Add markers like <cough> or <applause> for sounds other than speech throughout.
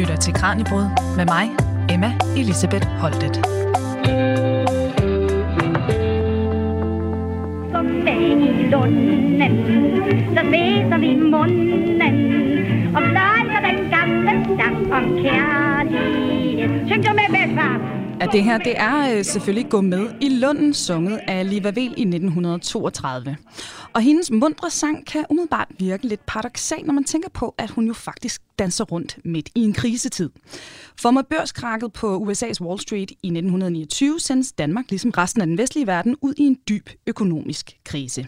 lytter til Kranjebrud med mig, Emma Elisabeth Holtet. Som dag i lunden, så væser vi munden, og fløjter den gamle sang om kærlighed. Syng så med, bedstfar! Ja, det her det er øh, selvfølgelig Gå med i Lunden, sunget af Liva Vel i 1932. Og hendes mundre sang kan umiddelbart virke lidt paradoxal, når man tænker på, at hun jo faktisk danser rundt midt i en krisetid. For med børskrakket på USA's Wall Street i 1929 sendes Danmark, ligesom resten af den vestlige verden, ud i en dyb økonomisk krise.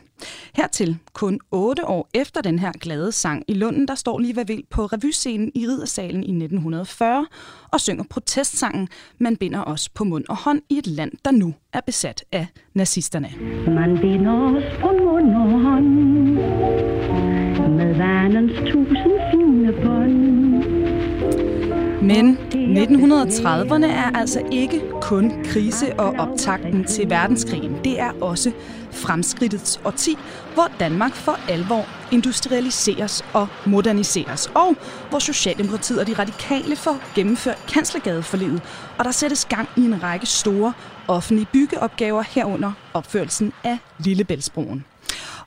Hertil, kun otte år efter den her glade sang i Lunden, der står Liva Vild på revyscenen i Ridersalen i 1940 og synger protestsangen Man binder os på mund og hånd i et land, der nu er besat af nazisterne. Man binder os på mund og hånd med vandens tusind. Men 1930'erne er altså ikke kun krise og optakten til verdenskrigen. Det er også fremskridtets årti, hvor Danmark for alvor industrialiseres og moderniseres, og hvor Socialdemokratiet og de radikale får gennemført kanslergadeforlivet, og der sættes gang i en række store offentlige byggeopgaver herunder opførelsen af Lillebæltsbroen.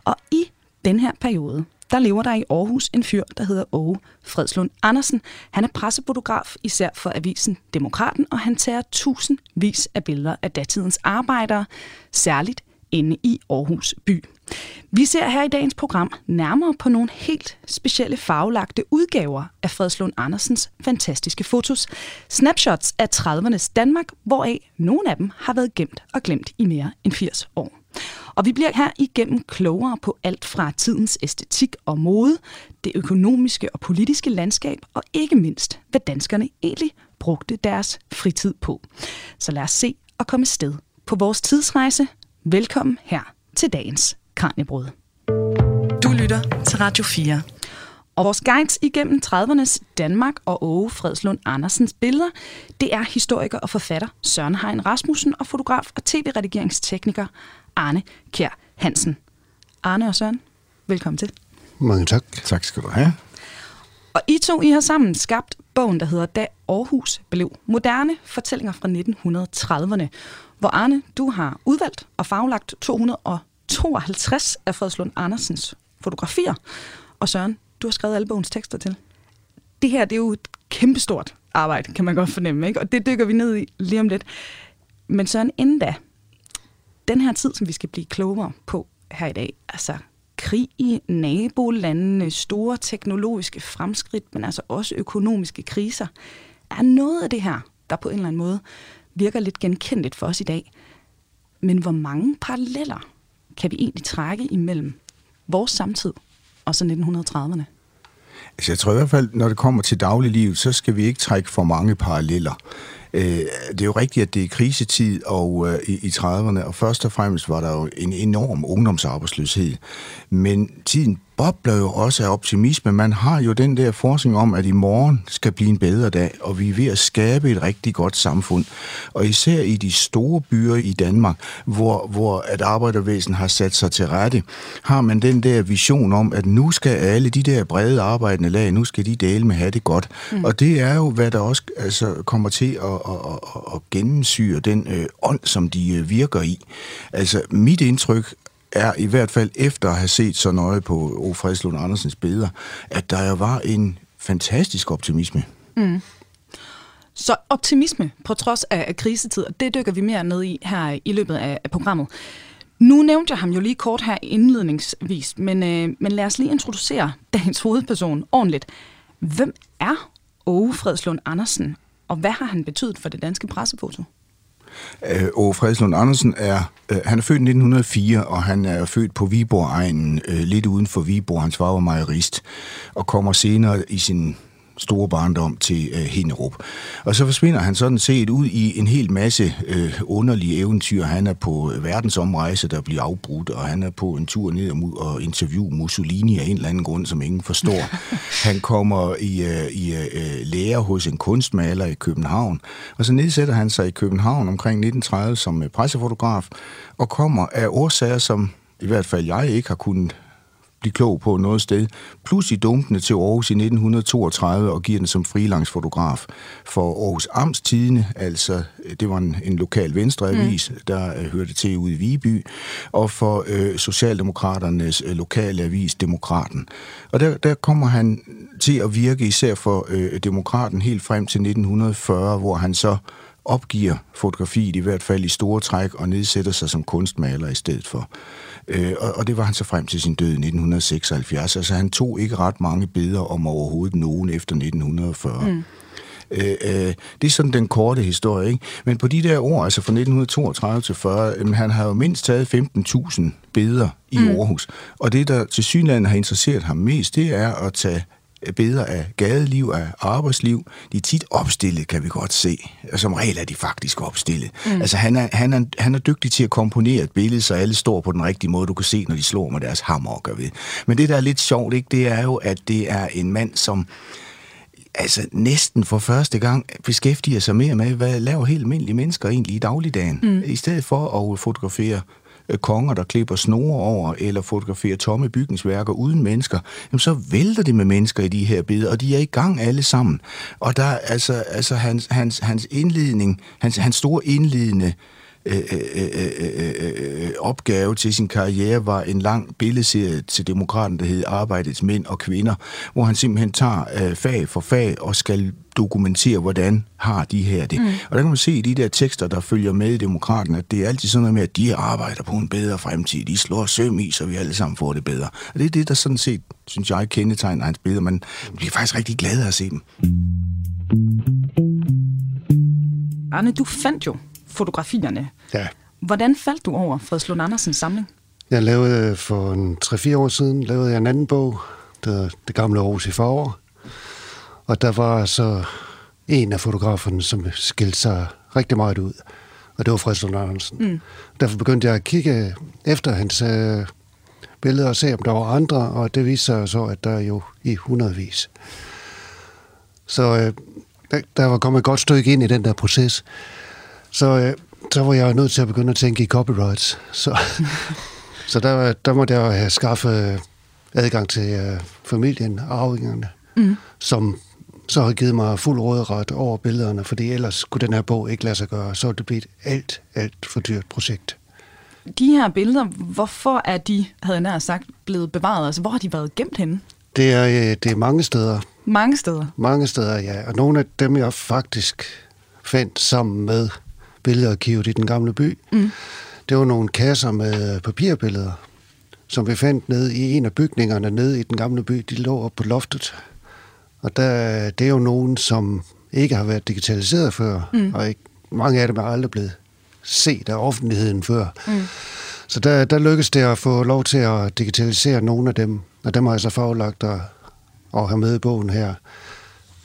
Og i den her periode, der lever der i Aarhus en fyr, der hedder Åge Fredslund Andersen. Han er pressefotograf, især for avisen Demokraten, og han tager tusindvis af billeder af datidens arbejdere, særligt inde i Aarhus by. Vi ser her i dagens program nærmere på nogle helt specielle farvelagte udgaver af Fredslund Andersens fantastiske fotos. Snapshots af 30'ernes Danmark, hvoraf nogle af dem har været gemt og glemt i mere end 80 år. Og vi bliver her igennem klogere på alt fra tidens æstetik og mode, det økonomiske og politiske landskab, og ikke mindst, hvad danskerne egentlig brugte deres fritid på. Så lad os se og komme sted på vores tidsrejse. Velkommen her til dagens Kranjebrud. Du lytter til Radio 4. Og vores guides igennem 30'ernes Danmark og Åge Fredslund Andersens billeder, det er historiker og forfatter Søren Hein Rasmussen og fotograf og tv-redigeringstekniker Arne Kjær Hansen. Arne og Søren, velkommen til. Mange tak. Tak skal du have. Og I to, I har sammen skabt bogen, der hedder Da Aarhus blev moderne fortællinger fra 1930'erne, hvor Arne, du har udvalgt og faglagt 252 af Fredslund Andersens fotografier, og Søren, du har skrevet alle bogens tekster til. Det her, det er jo et kæmpestort arbejde, kan man godt fornemme, ikke? og det dykker vi ned i lige om lidt. Men Søren, inden da, den her tid, som vi skal blive klogere på her i dag, altså krig i nabolandene, store teknologiske fremskridt, men altså også økonomiske kriser, er noget af det her, der på en eller anden måde virker lidt genkendeligt for os i dag. Men hvor mange paralleller kan vi egentlig trække imellem vores samtid og så 1930'erne? Altså, jeg tror i hvert fald, når det kommer til dagliglivet, så skal vi ikke trække for mange paralleller. Øh, det er jo rigtigt, at det er krisetid og øh, i, i 30'erne, og først og fremmest var der jo en enorm ungdomsarbejdsløshed. Men tiden bobler jo også af optimisme. Man har jo den der forskning om, at i morgen skal blive en bedre dag, og vi er ved at skabe et rigtig godt samfund. Og især i de store byer i Danmark, hvor, hvor at arbejdervæsen har sat sig til rette, har man den der vision om, at nu skal alle de der brede arbejdende lag, nu skal de dele med have det godt. Mm. Og det er jo, hvad der også altså, kommer til at, at, at, at gennemsyre den øh, ånd, som de øh, virker i. Altså, mit indtryk er i hvert fald efter at have set så nøje på O. Fredslund Andersens billeder, at der jo var en fantastisk optimisme. Mm. Så optimisme på trods af, af krisetid, det dykker vi mere ned i her i løbet af, af programmet. Nu nævnte jeg ham jo lige kort her indledningsvis, men, øh, men lad os lige introducere dagens hovedperson ordentligt. Hvem er Åge Fredslund Andersen, og hvad har han betydet for det danske pressefoto? Øh, Åge Fredslund Andersen er, øh, han er født i 1904, og han er født på Viborg-egnen, øh, lidt uden for Viborg. Hans far var majorist, og kommer senere i sin store barndom til øh, Hinderup. Og så forsvinder han sådan set ud i en hel masse øh, underlige eventyr. Han er på verdensomrejse, der bliver afbrudt, og han er på en tur ned og, og interviewe Mussolini af en eller anden grund, som ingen forstår. <laughs> han kommer i, øh, i øh, lære hos en kunstmaler i København, og så nedsætter han sig i København omkring 1930 som øh, pressefotograf, og kommer af årsager, som i hvert fald jeg ikke har kunnet blive klog på noget sted. Pludselig dumpende til Aarhus i 1932 og giver den som frilangsfotograf for Aarhus Amtstidene, altså det var en, en lokal venstreavis, mm. der øh, hørte til ude i Viby, og for øh, Socialdemokraternes øh, lokale avis Demokraten. Og der, der kommer han til at virke især for øh, Demokraten helt frem til 1940, hvor han så opgiver fotografiet, i hvert fald i store træk, og nedsætter sig som kunstmaler i stedet for. Øh, og, og det var han så frem til sin død i 1976. Altså han tog ikke ret mange billeder om overhovedet nogen efter 1940. Mm. Øh, øh, det er sådan den korte historie, ikke? Men på de der år, altså fra 1932 til 40, øh, han har jo mindst taget 15.000 billeder i mm. Aarhus. Og det, der til synligheden har interesseret ham mest, det er at tage billeder af gadeliv, af arbejdsliv. De er tit opstillet, kan vi godt se. Og som regel er de faktisk opstillet. Mm. Altså, han er, han, er, han er dygtig til at komponere et billede, så alle står på den rigtige måde. Du kan se, når de slår med deres hammer og gør ved. Men det, der er lidt sjovt, ikke, det er jo, at det er en mand, som altså næsten for første gang beskæftiger sig mere med, hvad laver helt almindelige mennesker egentlig i dagligdagen, mm. i stedet for at fotografere Øh, konger, der klipper snore over, eller fotograferer tomme bygningsværker uden mennesker, jamen så vælter det med mennesker i de her billeder, og de er i gang alle sammen. Og der altså, altså hans, hans, hans indledning, hans, hans store indledende øh, øh, øh, øh, opgave til sin karriere var en lang billedserie til Demokraten, der hed Arbejdets Mænd og Kvinder, hvor han simpelthen tager øh, fag for fag og skal dokumentere, hvordan har de her det. Mm. Og der kan man se i de der tekster, der følger med i Demokraten, at det er altid sådan noget med, at de arbejder på en bedre fremtid. De slår søm i, så vi alle sammen får det bedre. Og det er det, der sådan set, synes jeg, kendetegner hans billeder. Man bliver faktisk rigtig glad af at se dem. Arne, du fandt jo fotografierne. Ja. Hvordan faldt du over Fred Lund Andersens samling? Jeg lavede for en 3-4 år siden lavede jeg en anden bog, der Det gamle Aarhus i forår. Og der var så en af fotograferne, som skilte sig rigtig meget ud. Og det var Fred Lund Andersen. Mm. Derfor begyndte jeg at kigge efter hans øh, billeder og se, om der var andre, og det viste sig så, at der er jo i hundredvis. Så øh, der var kommet et godt stykke ind i den der proces. Så, øh, så var jeg nødt til at begynde at tænke i copyrights. Så, <laughs> så der, der måtte jeg have skaffet adgang til øh, familien, arvingerne, mm. som så har givet mig fuld råderet over billederne, fordi ellers skulle den her bog ikke lade sig gøre. Så det blive et alt, alt for dyrt projekt. De her billeder, hvorfor er de, havde jeg nær sagt, blevet bevaret? Altså, hvor har de været gemt henne? Det er, øh, det er mange steder. Mange steder? Mange steder, ja. Og nogle af dem, jeg faktisk fandt sammen med Billedarkivet i den gamle by. Mm. Det var nogle kasser med papirbilleder, som vi fandt ned i en af bygningerne nede i den gamle by. De lå op på loftet. Og der, det er jo nogen, som ikke har været digitaliseret før, mm. og ikke, mange af dem er aldrig blevet set af offentligheden før. Mm. Så der, der lykkedes det at få lov til at digitalisere nogle af dem, og dem har jeg så faglagt at, at have med i bogen her.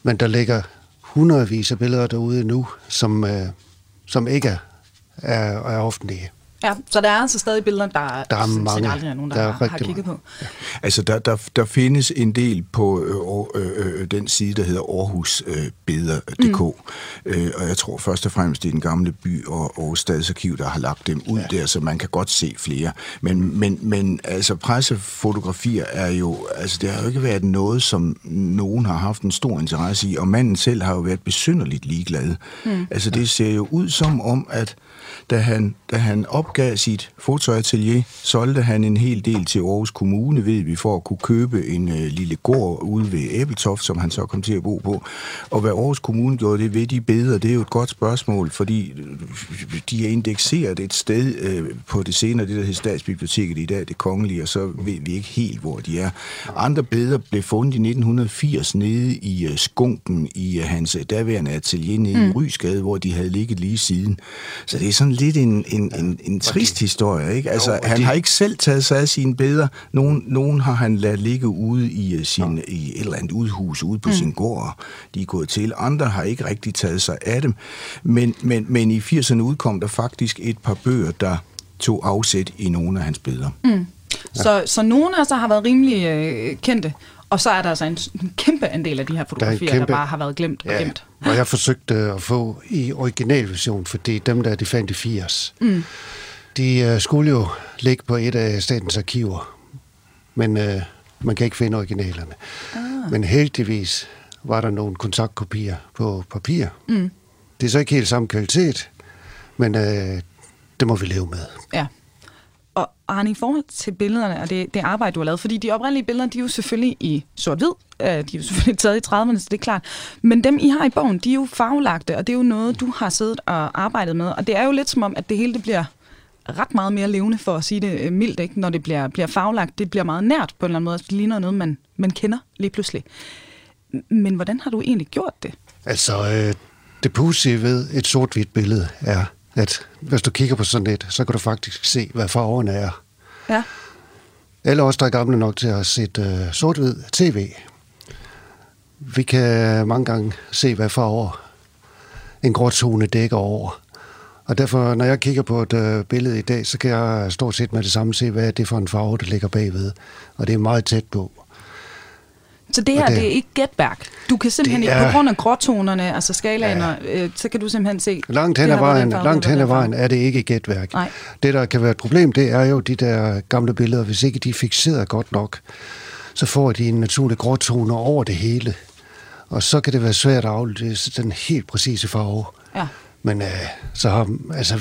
Men der ligger hundredvis af billeder derude nu, som, øh, som ikke er, er offentlige. Ja, så der er altså stadig billeder, der, der er mange. aldrig er nogen, der, der er har, har kigget mange. på. Ja. Altså, der, der, der findes en del på øh, øh, øh, den side, der hedder aarhusbilleder.dk, mm. øh, og jeg tror først og fremmest, det er den gamle by og Aarhus Stadsarkiv, der har lagt dem ud ja. der, så man kan godt se flere. Men, men, men altså, pressefotografier er jo, altså, det har jo ikke været noget, som nogen har haft en stor interesse i, og manden selv har jo været besynderligt ligeglad. Mm. Altså, det ser jo ud som om, at da han, da han opgav sit fotoatelier, solgte han en hel del til Aarhus Kommune, ved vi, for at kunne købe en øh, lille gård ude ved Æbeltoft, som han så kom til at bo på. Og hvad Aarhus Kommune gjorde det ved de bedre, det er jo et godt spørgsmål, fordi de er indekseret et sted øh, på det senere, det der hedder Statsbiblioteket i dag, det kongelige, og så ved vi ikke helt, hvor de er. Andre billeder blev fundet i 1980 nede i øh, skunken i øh, hans øh, daværende atelier nede mm. i Rysgade, hvor de havde ligget lige siden. Så det er sådan lidt en, en, en, en trist de, historie, ikke? Altså, jo, han de, har ikke selv taget sig af sine billeder. Nogen, nogen har han ladet ligge ude i, uh, sin, ja. i et eller andet udhus ude på mm. sin gård. De er gået til. Andre har ikke rigtig taget sig af dem. Men, men, men i 80'erne udkom der faktisk et par bøger, der tog afsæt i nogle af hans billeder. Mm. Ja. Så, så nogle af os har været rimelig øh, kendte, og så er der altså en, en kæmpe andel af de her fotografier, der, kæmpe, der bare har været glemt og ja, gemt. Og jeg forsøgte at få i originalversion, fordi dem der, de fandt i 80, mm. de uh, skulle jo ligge på et af statens arkiver. men øh, man kan ikke finde originalerne. Ah. Men heldigvis var der nogle kontaktkopier på papir. Mm. Det er så ikke helt samme kvalitet, men øh, det må vi leve med. Ja. Og Arne, i forhold til billederne og det, det arbejde, du har lavet, fordi de oprindelige billeder, de er jo selvfølgelig i sort-hvid, øh, de er jo selvfølgelig taget i 30'erne, så det er klart. Men dem, I har i bogen, de er jo farvelagte, og det er jo noget, du har siddet og arbejdet med. Og det er jo lidt som om, at det hele det bliver ret meget mere levende, for at sige det øh, mildt, ikke? når det bliver, bliver farvelagt. Det bliver meget nært på en eller anden måde. Altså, det ligner noget, man, man kender lige pludselig. Men hvordan har du egentlig gjort det? Altså, øh, det pudsige ved et sort-hvidt billede er, at hvis du kigger på sådan et, så kan du faktisk se, hvad farverne er. Ja. Alle os, der er gamle nok til at set uh, sort-hvid tv, vi kan mange gange se, hvad farver en gråzone dækker over. Og derfor, når jeg kigger på et uh, billede i dag, så kan jeg stort set med det samme se, hvad er det for en farve, der ligger bagved. Og det er meget tæt på. Så det her, det, det er ikke gætværk. Du kan simpelthen ikke, på grund af gråtonerne, altså skalaen, ja. øh, så kan du simpelthen se... Langt hen ad vejen, langt hen ad vejen er det ikke gætværk. Nej. Det, der kan være et problem, det er jo de der gamle billeder. Hvis ikke de er fixeret godt nok, så får de en naturlig gråtone over det hele. Og så kan det være svært at aflæse den helt præcise farve. Ja. Men øh, så, har, altså,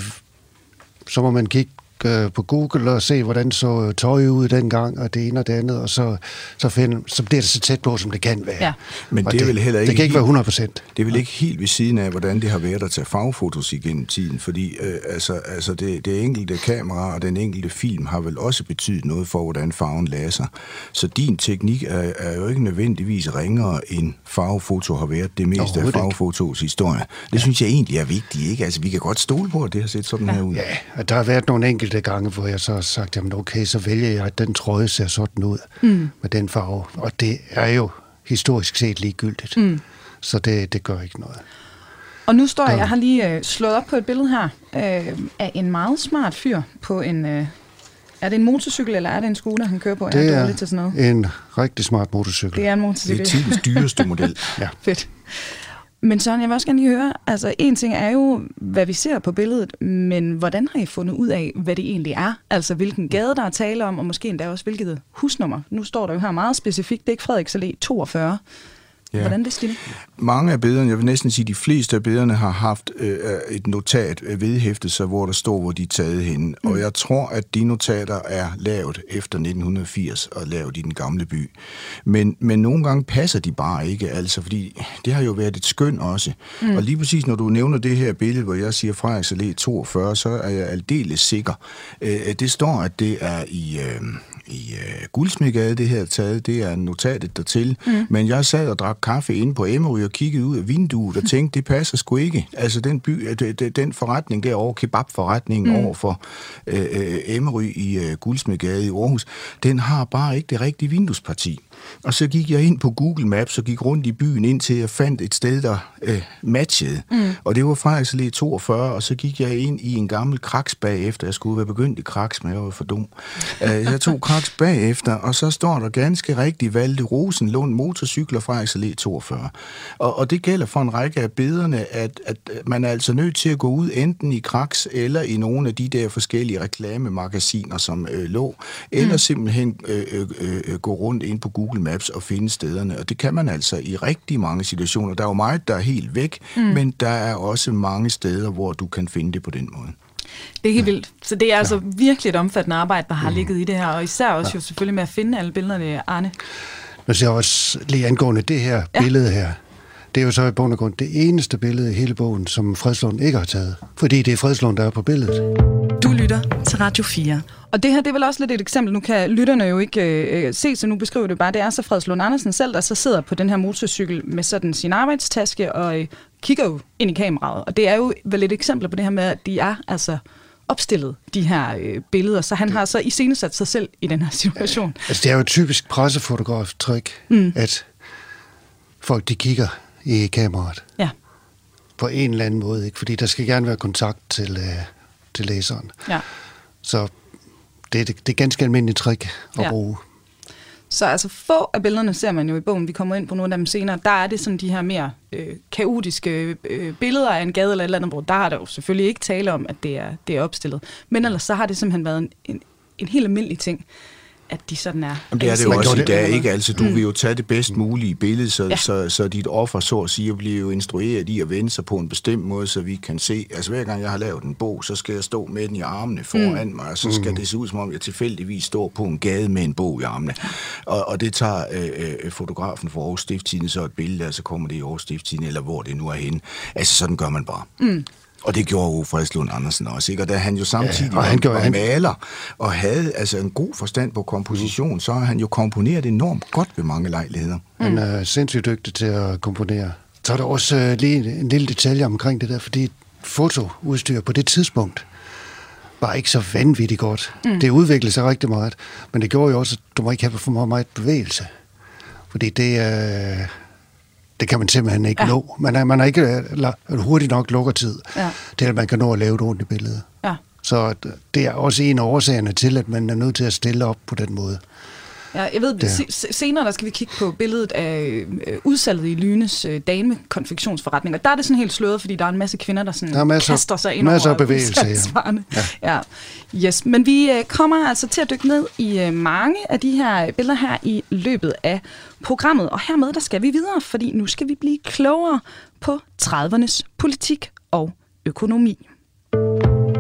så må man kigge øh, på Google og se, hvordan så tøj ud dengang, og det ene og det andet, og så, så, find, så bliver det så tæt på, som det kan være. Ja. Men det, det, er vel heller ikke det kan ikke være 100 procent. Det er vel ikke helt ved siden af, hvordan det har været at tage farvefotos igennem tiden, fordi øh, altså, altså det, det enkelte kamera og den enkelte film har vel også betydet noget for, hvordan farven lader sig. Så din teknik er, er jo ikke nødvendigvis ringere, end farvefoto har været det meste af farvefotos historie. Det ja. synes jeg egentlig er vigtigt, ikke? Altså, vi kan godt stole på, at det har set sådan Ja. her ud. Ja, og der har været nogle enkelte gange, hvor jeg så har sagt, jamen okay, så vælger jeg, at den trøje ser sådan ud mm. med den farve. Og det er jo historisk set ligegyldigt. Mm. Så det, det gør ikke noget. Og nu står jeg, jeg har lige øh, slået op på et billede her, øh, af en meget smart fyr på en... Øh, er det en motorcykel, eller er det en scooter, han kører på? Det er er til sådan noget. en rigtig smart motorcykel. Det er en Det motorcykel. er tidens dyreste model. Ja. Fedt. Men Søren, jeg vil også gerne lige høre, altså en ting er jo, hvad vi ser på billedet, men hvordan har I fundet ud af, hvad det egentlig er? Altså hvilken gade, der er tale om, og måske endda også hvilket husnummer. Nu står der jo her meget specifikt, det er ikke Frederiks Allé 42. Ja. Hvordan det? Mange af billederne, jeg vil næsten sige, de fleste af billederne har haft øh, et notat øh, vedhæftet sig, hvor der står, hvor de er taget henne. Mm. Og jeg tror, at de notater er lavet efter 1980 og lavet i den gamle by. Men, men nogle gange passer de bare ikke, altså, fordi det har jo været et skøn også. Mm. Og lige præcis, når du nævner det her billede, hvor jeg siger Frederiks Allé 42, så er jeg aldeles sikker. Øh, det står, at det er i... Øh, i øh, Guldsmedgade, det her taget, det er notatet dertil. Mm. Men jeg sad og drak kaffe inde på Emmery og kiggede ud af vinduet og tænkte, det passer sgu ikke. Altså den, by, øh, den forretning derovre, kebabforretningen mm. over for øh, øh, Emmery i øh, Guldsmedgade i Aarhus, den har bare ikke det rigtige vinduesparti. Og så gik jeg ind på Google Maps og gik rundt i byen, indtil jeg fandt et sted, der øh, matchede. Mm. Og det var Frederiks Allé 42, og så gik jeg ind i en gammel kraks bagefter. Jeg skulle være begyndt i kraks, men jeg var for dum. Øh, jeg tog kraks bagefter, og så står der ganske rigtigt Valde Rosenlund motorcykler Frederiks Allé 42. Og, og det gælder for en række af billederne, at, at man er altså nødt til at gå ud enten i kraks eller i nogle af de der forskellige reklamemagasiner, som øh, lå, eller mm. simpelthen øh, øh, øh, gå rundt ind på Google Maps og finde stederne. Og det kan man altså i rigtig mange situationer. Der er jo meget, der er helt væk, mm. men der er også mange steder, hvor du kan finde det på den måde. Det er helt vildt. Så det er altså virkelig et omfattende arbejde, der har ligget i det her, og især også jo selvfølgelig med at finde alle billederne, Arne. Nu ser jeg også lige angående det her Ja. billede her. Det er jo så i bund og grund det eneste billede i hele bogen, som Fredslund ikke har taget. Fordi det er Fredslund, der er på billedet. Du lytter til Radio 4. Og det her, det er vel også lidt et eksempel. Nu kan lytterne jo ikke øh, se, så nu beskriver det bare. Det er så Fredslund Andersen selv, der så sidder på den her motorcykel med sådan sin arbejdstaske og øh, kigger jo ind i kameraet. Og det er jo vel et eksempel på det her med, at de er altså opstillet, de her øh, billeder. Så han har så iscenesat sig selv i den her situation. Altså, det er jo et typisk pressefotograf-trick, mm. at folk de kigger i kameraet Ja, på en eller anden måde. Ikke? Fordi der skal gerne være kontakt til, øh, til læseren. ja. Så det, er- det, det er ganske almindeligt trick at ja. bruge. Så altså få af billederne ser man jo i bogen, vi kommer ind på nogle af dem senere, der er det sådan de her mere øh, kaotiske øh, billeder af en gade eller et eller andet, hvor der er der jo selvfølgelig ikke tale om, at det er, det er opstillet. Men ellers så har det simpelthen været en, en, en helt almindelig ting at de sådan er. Jamen, det er det jo også i det- dag, ikke? Altså, du vil jo tage det bedst mulige billede, så, Ja. så, så dit offer, så at sige, bliver jo instrueret i at vende sig på en bestemt måde, så vi kan se, altså hver gang jeg har lavet en bog, så skal jeg stå med den i armene foran mm. mig, og så skal det se ud, som om jeg tilfældigvis står på en gade med en bog i armene. Og, og det tager øh, øh, fotografen for Aarhus Stifttidende så et billede, og så kommer det i Aarhus Stifttidende, eller hvor det nu er henne. Altså, sådan gør man bare. Mm. Og det gjorde Ove Fredslund Andersen også, ikke? Og da han jo samtidig Ja, og han var, gjorde- var han- maler og havde altså en god forstand på komposition, mm. så har han jo komponeret enormt godt ved mange lejligheder. Han er sindssygt dygtig til at komponere. Så er der også øh, lige en, en lille detalje omkring det der, fordi fotoudstyr på det tidspunkt var ikke så vanvittigt godt. Mm. Det udviklede sig rigtig meget, men det gjorde jo også, at du må ikke have for meget bevægelse. Fordi det, øh, det kan man simpelthen ikke Ja. nå. Man er, man er ikke hurtigt nok lukkertid Ja. til, at man kan nå at lave et ordentligt billede. Ja. Så det er også en af årsagerne til, at man er nødt til at stille op på den måde. Ja, jeg ved, se- senere der skal vi kigge på billedet af øh, udsalget i Lynes øh, dame-konfektionsforretning, og der er det sådan helt sløret, fordi der er en masse kvinder, der, sådan Der er masser- kaster sig ind masser over af <laughs> bevægelse, ja. Ja. ja. Yes. Men vi øh, kommer altså til at dykke ned i øh, mange af de her billeder her i løbet af programmet, og hermed der skal vi videre, fordi nu skal vi blive klogere på 30'ernes politik og økonomi.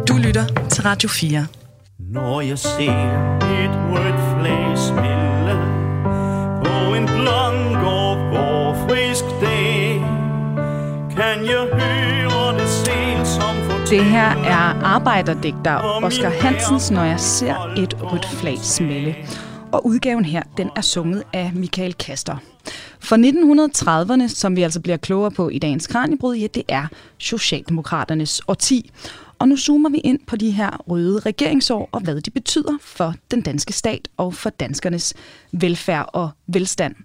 Du lytter til Radio 4. Når jeg ser et rødt flag Det her er arbejderdigter Oscar Hansens, når jeg ser et rødt flag smelle. Og udgaven her, den er sunget af Michael Kaster. For 1930'erne, som vi altså bliver klogere på i dagens Kranjebrud, ja, det er Socialdemokraternes årti. Og nu zoomer vi ind på de her røde regeringsår og hvad de betyder for den danske stat og for danskernes velfærd og velstand.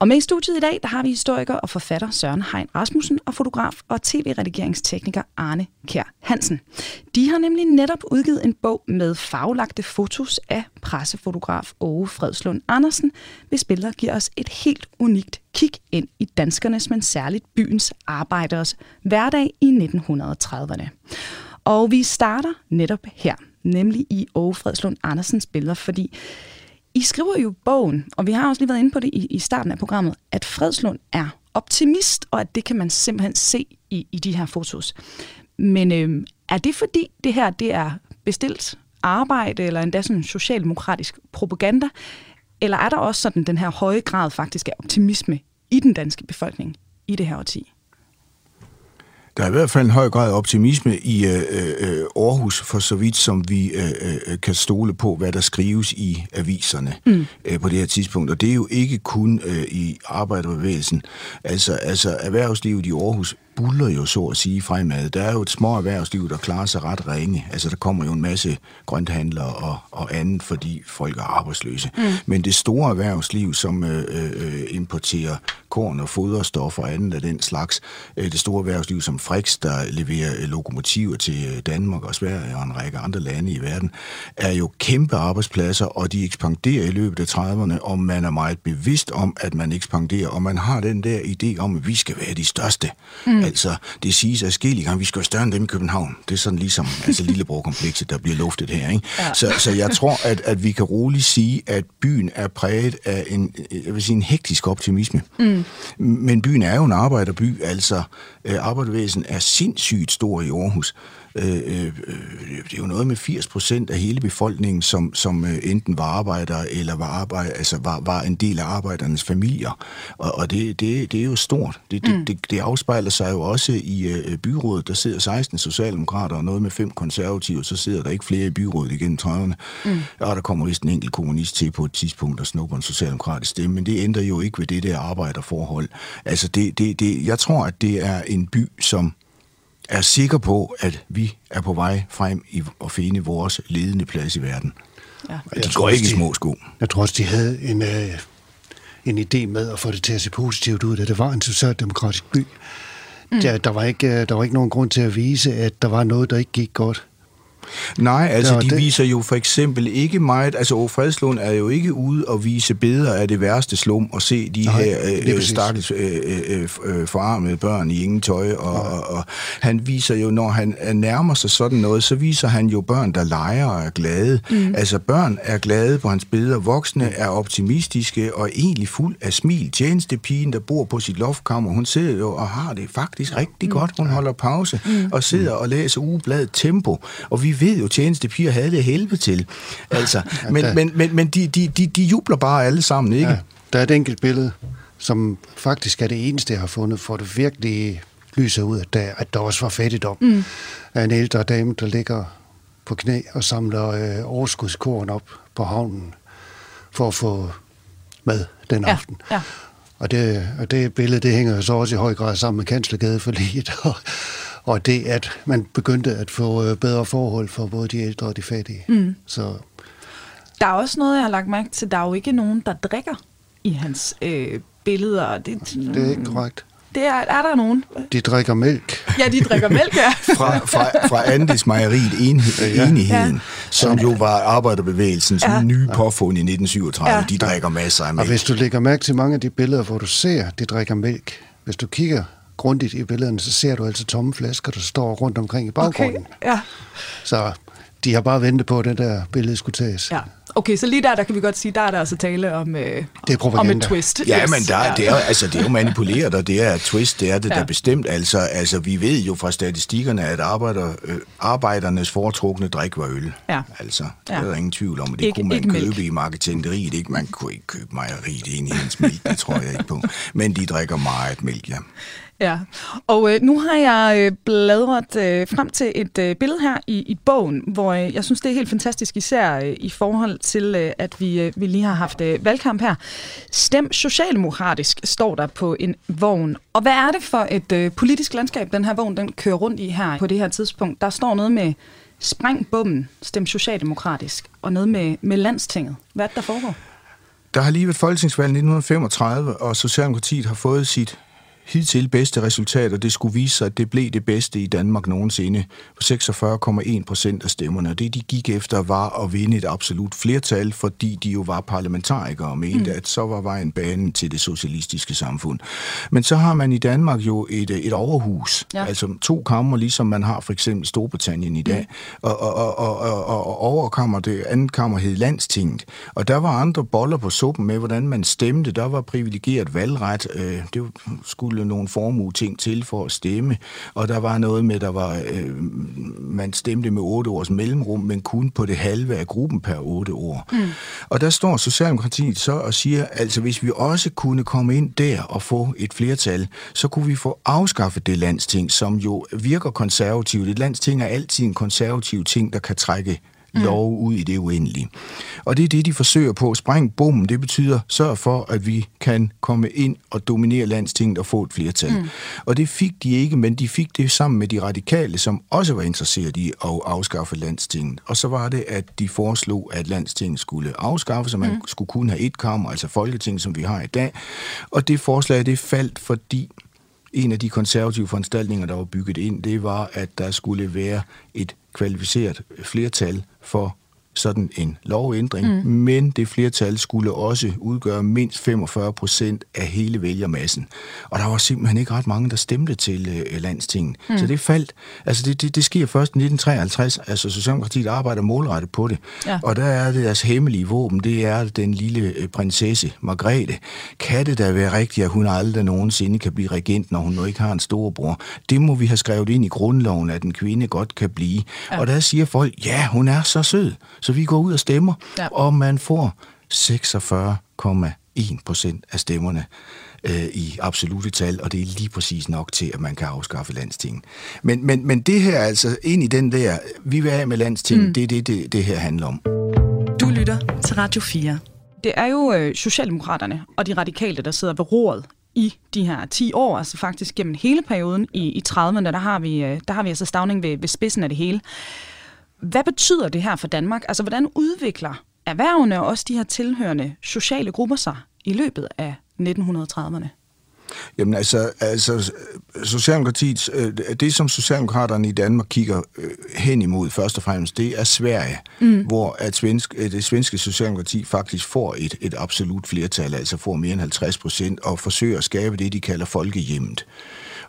Og med i studiet i dag, der har vi historiker og forfatter Søren Hein Rasmussen og fotograf og tv-redigeringstekniker Arne Kær Hansen. De har nemlig netop udgivet en bog med faglagte fotos af pressefotograf Åge Fredslund Andersen, hvis billeder giver os et helt unikt kig ind i danskernes, men særligt byens arbejderes hverdag i 1930'erne. Og vi starter netop her, nemlig i Åge Fredslund Andersens billeder, fordi i skriver jo bogen, og vi har også lige været inde på det i, i starten af programmet, at Fredslund er optimist, og at det kan man simpelthen se i, i de her fotos. Men øh, er det fordi det her det er bestilt arbejde, eller endda sådan socialdemokratisk propaganda, eller er der også sådan den her høje grad faktisk af optimisme i den danske befolkning i det her årti? Der er i hvert fald en høj grad af optimisme i øh, øh, Aarhus, for så vidt som vi øh, øh, kan stole på, hvad der skrives i aviserne mm. øh, på det her tidspunkt. Og det er jo ikke kun øh, i arbejderbevægelsen. Altså, altså erhvervslivet i Aarhus buller jo så at sige fremad. Der er jo et små erhvervsliv, der klarer sig ret ringe. Altså der kommer jo en masse grønthandlere og, og andet, fordi folk er arbejdsløse. Mm. Men det store erhvervsliv, som øh, øh, importerer korn og foderstoffer og andet af den slags, øh, det store erhvervsliv som Frix, der leverer øh, lokomotiver til øh, Danmark og Sverige og en række andre lande i verden, er jo kæmpe arbejdspladser, og de ekspanderer i løbet af 30'erne, og man er meget bevidst om, at man ekspanderer, og man har den der idé om, at vi skal være de største. Mm. Altså, det siges adskillige gange, vi skal være større end dem i København. Det er sådan ligesom altså, lillebror-komplekset, der bliver luftet her. Ikke? Ja. Så, så jeg tror, at, at vi kan roligt sige, at byen er præget af en, jeg vil sige, en hektisk optimisme. Mm. Men byen er jo en arbejderby, altså øh, arbejdervæsen er sindssygt stor i Aarhus. Øh, øh, det er jo noget med 80 procent af hele befolkningen, som, som øh, enten var arbejdere eller var, arbejde, altså var, var en del af arbejdernes familier. Og, og det, det, det er jo stort. Det, det, mm. det, det afspejler sig jo også i øh, byrådet. Der sidder 16 socialdemokrater og noget med fem konservative, så sidder der ikke flere i byrådet igennem 30'erne. Mm. Og der kommer vist en enkelt kommunist til på et tidspunkt, der snupper en socialdemokratisk stemme, men det ændrer jo ikke ved det der arbejderforhold. Altså det, det, det, jeg tror, at det er en by, som er sikker på, at vi er på vej frem i at finde vores ledende plads i verden. Ja. Og de Jeg går tror ikke i de- små sko. Jeg tror også, de havde en, øh, en idé med at få det til at se positivt ud, at det var en socialdemokratisk by. Mm. Der, der, var ikke, øh, der var ikke nogen grund til at vise, at der var noget, der ikke gik godt. Nej, altså Ja, de det- viser jo for eksempel ikke meget, altså Åge Fredslund er jo ikke ude og vise billeder af det værste slum og se de Nej, her øh, præcis. stakkels øh, øh, øh, forarmede børn i ingen tøj, og, og, og han viser jo, når han øh, nærmer sig sådan noget, så viser han jo børn, der leger og er glade. Mm. Altså børn er glade på hans billeder, voksne er optimistiske og egentlig fuld af smil. Tjenestepigen, der bor på sit loftkammer, hun sidder jo og har det faktisk rigtig mm. godt. Hun holder pause mm. og sidder og læser ugebladet Tempo. Og vi ved jo, tjenestepiger havde det helvede til. Altså, <laughs> men, der- men, men, men de, de, de, de jubler bare alle sammen, ikke? Ja, der er et enkelt billede, som faktisk er det eneste, jeg har fundet, for det virkelig lyser ud, at der, at der også var fattigdom. Mm. Af en ældre dame, der ligger på knæ og samler øh, overskudskorn op på havnen for at få mad den Ja, aften. ja. Og det, og det billede, det hænger jo så også i høj grad sammen med kanslergade for liget, <laughs> og, og det, at man begyndte at få øh, bedre forhold for både de ældre og de fattige. Mm. Så Der er også noget, jeg har lagt mærke til. Der er jo ikke nogen, der drikker i hans øh, billeder. Det, det er ikke korrekt. det er, er der nogen? De drikker mælk. Ja, de drikker mælk, ja. <laughs> fra, fra, fra Andis Mejeriet enhed, Ja. Enigheden, Ja. som jo var arbejderbevægelsens Ja. nye påfund i 1937. Ja. De drikker masser af Og mælk. hvis du lægger mærke til mange af de billeder, hvor du ser, de drikker mælk, hvis du kigger grundigt i billederne, så ser du altså tomme flasker, der står rundt omkring i baggrunden. Okay. ja. Så de har bare ventet på, at det der billede skulle tages. ja. Okay, så lige der, der kan vi godt sige, der er der altså tale om, øh, Det er om et twist. Ja, Yes. men der, ja. det, er, jo- altså, det er jo manipuleret, og det er et twist, det er det Ja. der bestemt. Altså, altså, vi ved jo fra statistikkerne, at arbejder, øh, arbejdernes foretrukne drik var øl. Ja. Altså, det Ja. er der ingen tvivl om, og det Ikke- kunne man ikke købe mælk. i marketingeriet. Ikke? Man kunne ikke købe mejeriet ind i hendes mælk, det tror jeg ikke på. Men de drikker meget mælk, ja. Ja, og øh, nu har jeg øh, bladret øh, frem til et øh, billede her i, i bogen, hvor øh, jeg synes, det er helt fantastisk, især øh, i forhold til, øh, at vi, øh, vi lige har haft øh, valgkamp her. Stem socialdemokratisk, står der på en vogn. Og hvad er det for et øh, politisk landskab, den her vogn den kører rundt i her på det her tidspunkt? Der står noget med spræng bommen, stem socialdemokratisk, og noget med, med landstinget. Hvad er det, der foregår? Der har lige været folketingsvalg i 1935, og Socialdemokratiet har fået sit hidtil bedste resultat, og det skulle vise sig, at det blev det bedste i Danmark nogensinde på 46,1 procent af stemmerne. Og det, de gik efter, var at vinde et absolut flertal, fordi de jo var parlamentarikere og mente, mm. at så var vejen banen til det socialistiske samfund. Men så har man i Danmark jo et, et overhus, Ja. altså to kammer, ligesom man har for eksempel Storbritannien i dag. Mm. Og, og, og, og, og, og overkammer, det andet kammer hed Landstinget. Og der var andre boller på suppen med, hvordan man stemte. Der var privilegeret valgret. Øh, det skulle nogle formue ting til for at stemme. Og der var noget med, der var, øh, man stemte med otte års mellemrum, men kun på det halve af gruppen per otte år. Mm. Og der står Socialdemokratiet så og siger, altså hvis vi også kunne komme ind der og få et flertal, så kunne vi få afskaffet det landsting, som jo virker konservativt. Et landsting er altid en konservativ ting, der kan trække lov ud i det uendelige. Og det er det, de forsøger på. Spræng bommen, det betyder sørg for, at vi kan komme ind og dominere landstinget og få et flertal. Mm. Og det fik de ikke, men de fik det sammen med de radikale, som også var interesseret i at afskaffe landstinget. Og så var det, at de foreslog, at landstinget skulle afskaffes, så man mm. skulle kun have et kammer, altså Folketinget, som vi har i dag. Og det forslag, det faldt, fordi en af de konservative foranstaltninger, der var bygget ind, det var, at der skulle være et kvalificeret flertal for sådan en lovændring, mm. men det flertal skulle også udgøre mindst 45 procent af hele vælgermassen. Og der var simpelthen ikke ret mange, der stemte til øh, landstinget. Mm. Så det faldt. Altså det, det, det sker først i 1953. Altså Socialdemokratiet arbejder målrettet på det. Ja. Og der er det deres hemmelige våben, det er den lille øh, prinsesse Margrethe. Kan det da være rigtigt, at hun aldrig nogensinde kan blive regent, når hun nu ikke har en storebror? Det må vi have skrevet ind i grundloven, at en kvinde godt kan blive. Ja. Og der siger folk, ja, hun er så sød, så vi går ud og stemmer, Ja. og man får 46,1 procent af stemmerne øh, i absolute tal, og det er lige præcis nok til, at man kan afskaffe landstinget. Men, men, men det her altså, ind i den der, vi vil have med landstinget, mm. det er det, det, det her handler om. Du lytter til Radio 4. Det er jo øh, Socialdemokraterne og de radikale, der sidder ved roret i de her 10 år, altså faktisk gennem hele perioden i, i 30'erne, der har vi, øh, der har vi altså Stavning ved, ved spidsen af det hele. Hvad betyder det her for Danmark? Altså, hvordan udvikler erhvervene og også de her tilhørende sociale grupper sig i løbet af 1930'erne? Jamen altså, altså Socialdemokratiet, øh, det som Socialdemokraterne i Danmark kigger øh, hen imod først og fremmest, det er Sverige, mm. hvor at svensk, øh, det svenske Socialdemokrati faktisk får et, et absolut flertal, altså får mere end 50 procent, og forsøger at skabe det, de kalder folkehjemmet.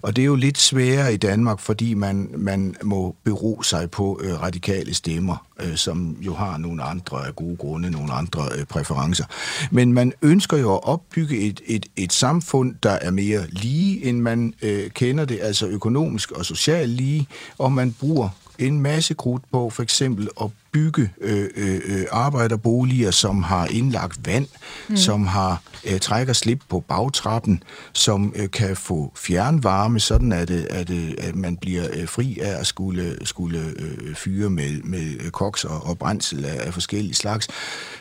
Og det er jo lidt sværere i Danmark, fordi man, man må bero sig på øh, radikale stemmer, øh, som jo har nogle andre af gode grunde, nogle andre øh, præferencer. Men man ønsker jo at opbygge et, et, et samfund, der er mere lige, end man øh, kender det, altså økonomisk og socialt lige, og man bruger en masse krudt på for eksempel at bygge øh, øh, øh, arbejderboliger, som har indlagt vand, mm. som har øh, trækker slip på bagtrappen, som øh, kan få fjernvarme, sådan at, øh, at, øh, at man bliver øh, fri af at skulle, skulle øh, fyre med, med koks og, og brændsel af, af forskellige slags,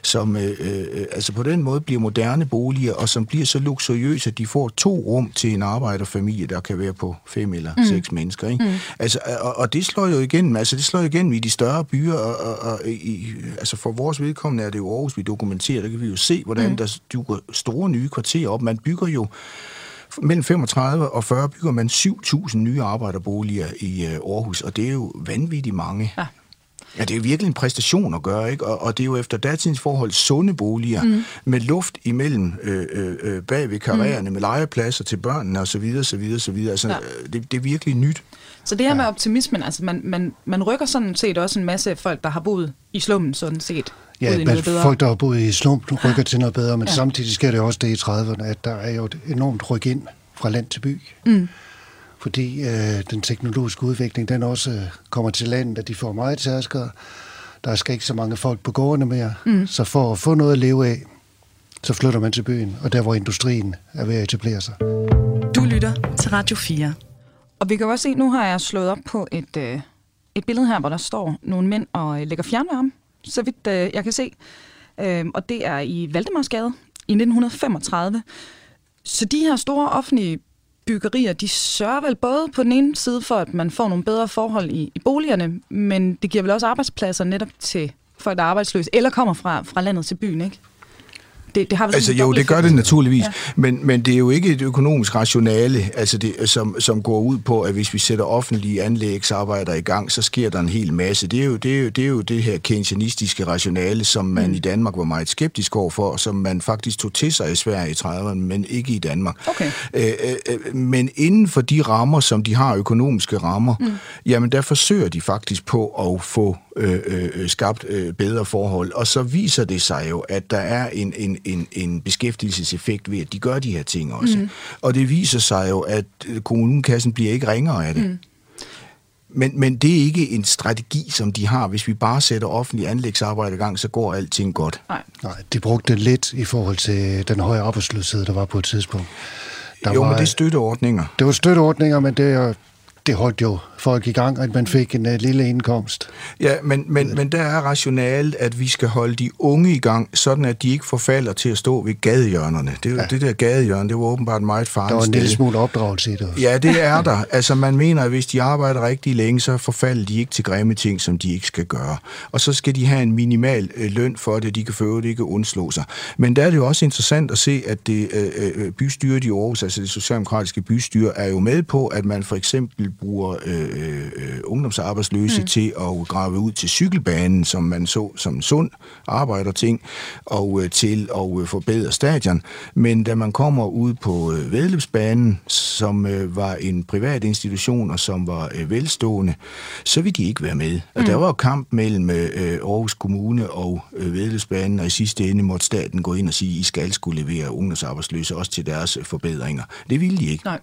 som øh, øh, altså på den måde bliver moderne boliger, og som bliver så luksuriøse, at de får to rum til en arbejderfamilie, der kan være på fem eller mm. seks mennesker. Ikke? Mm. Altså, og, og det slår jo igen, altså det slår jo igen i de større byer, og, og, og i, altså for vores vedkommende er det jo Aarhus, vi dokumenterer, der kan vi jo se, hvordan mm. der dukker store nye kvarterer op. Man bygger jo mellem 35 og 40 bygger man 7.000 nye arbejderboliger i øh, Aarhus, og det er jo vanvittigt mange. Ja. Ja, det er virkelig en præstation at gøre, ikke? Og, og det er jo efter datidens forhold sunde boliger mm. med luft imellem øh, øh, øh bag ved karriererne, mm. med legepladser til børnene osv. osv. osv. Altså, ja. Øh, det, det er virkelig nyt. Så det her ja. med optimismen, altså man, man, man rykker sådan set også en masse folk, der har boet i slummen sådan set. Ja, i men bedre. folk, der har boet i slummen, rykker til noget bedre, men ja. samtidig sker det også det i 30'erne, at der er jo et enormt ryk ind fra land til by. Mm. Fordi øh, den teknologiske udvikling, den også øh, kommer til landet, at de får meget tærskere. Der skal ikke så mange folk på gårdene mere. Mm. Så for at få noget at leve af, så flytter man til byen, og der hvor industrien er ved at etablere sig. Du lytter til Radio 4. Og vi kan også se, nu har jeg slået op på et, øh, et billede her, hvor der står nogle mænd og øh, lægger fjernvarme, så vidt øh, jeg kan se. Øh, og det er i Valdemarsgade i 1935. Så de her store offentlige byggerier, de sørger vel både på den ene side for, at man får nogle bedre forhold i, i boligerne, men det giver vel også arbejdspladser netop til folk, der er arbejdsløse, eller kommer fra, fra landet til byen, ikke? Det, det har altså jo, det gør det naturligvis, ja. men, men det er jo ikke et økonomisk rationale, altså det, som, som går ud på, at hvis vi sætter offentlige anlægsarbejder i gang, så sker der en hel masse. Det er jo det, er jo, det, er jo det her keynesianistiske rationale, som man mm. i Danmark var meget skeptisk overfor, som man faktisk tog til sig i Sverige i 30'erne, men ikke i Danmark. Okay. Øh, øh, men inden for de rammer, som de har, økonomiske rammer, mm. jamen der forsøger de faktisk på at få øh, øh, skabt øh, bedre forhold. Og så viser det sig jo, at der er en, en, en, en beskæftigelseseffekt ved, at de gør de her ting også. Mm. Og det viser sig jo, at kommunekassen bliver ikke ringere af det. Mm. Men, men det er ikke en strategi, som de har. Hvis vi bare sætter offentlig anlægsarbejde i gang, så går alting godt. Nej. Nej, de brugte det lidt i forhold til den høje arbejdsløshed, der var på et tidspunkt. Der jo, var, men det er støtteordninger. Det var støtteordninger, men det er det holdt jo folk i gang, at man fik en uh, lille indkomst. Ja, men, men, men der er rationalet, at vi skal holde de unge i gang, sådan at de ikke forfalder til at stå ved gadehjørnerne. Det, ja. det der gadehjørne, det var åbenbart meget farligt. Der var en lille smule opdragelse i det også. Ja, det er <laughs> der. Altså man mener, at hvis de arbejder rigtig længe, så forfalder de ikke til grimme ting, som de ikke skal gøre. Og så skal de have en minimal øh, løn for det, de kan føre det ikke undslå sig. Men der er det jo også interessant at se, at det øh, øh, bystyret i Aarhus, altså det socialdemokratiske bystyre, er jo med på, at man for eksempel bruger øh, øh, ungdomsarbejdsløse mm. til at grave ud til cykelbanen, som man så som en sund arbejderting, og øh, til at øh, forbedre stadion. Men da man kommer ud på øh, vedløbsbanen, som øh, var en privat institution, og som var øh, velstående, så vil de ikke være med. Og mm. der var kamp mellem øh, Aarhus Kommune og øh, vedløbsbanen, og i sidste ende måtte staten gå ind og sige, at I skal skulle levere ungdomsarbejdsløse også til deres øh, forbedringer. Det ville de ikke. Nej.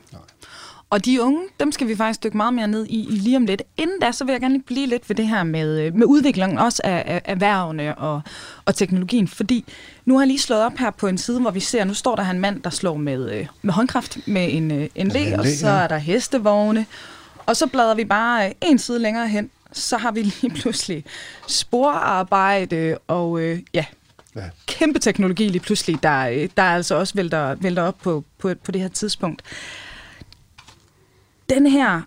Og de unge, dem skal vi faktisk dykke meget mere ned i, i lige om lidt. Inden da, så vil jeg gerne blive lidt ved det her med, øh, med udviklingen også af, af erhvervene og, og teknologien. Fordi nu har jeg lige slået op her på en side, hvor vi ser, nu står der en mand, der slår med, øh, med håndkraft med en, øh, en læ, og så er der hestevogne. Og så bladrer vi bare en side længere hen, så har vi <laughs> lige pludselig sporarbejde og øh, ja, ja, kæmpe teknologi lige pludselig, der, der altså også vælter, vælter op på, på, på det her tidspunkt den her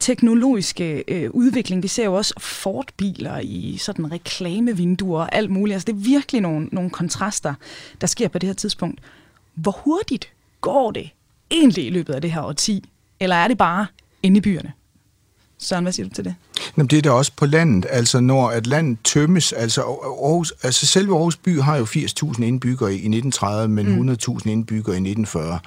teknologiske øh, udvikling, vi ser jo også Ford-biler i sådan reklamevinduer og alt muligt. Altså det er virkelig nogle, nogle kontraster, der sker på det her tidspunkt. Hvor hurtigt går det egentlig i løbet af det her årti? Eller er det bare inde i byerne? Søren, hvad siger du til det? Jamen, det er da også på landet. Altså, når at landet tømmes, altså, Aarhus, altså selve Aarhus by har jo 80.000 indbyggere i 1930, men mm. 100.000 indbyggere i 1940.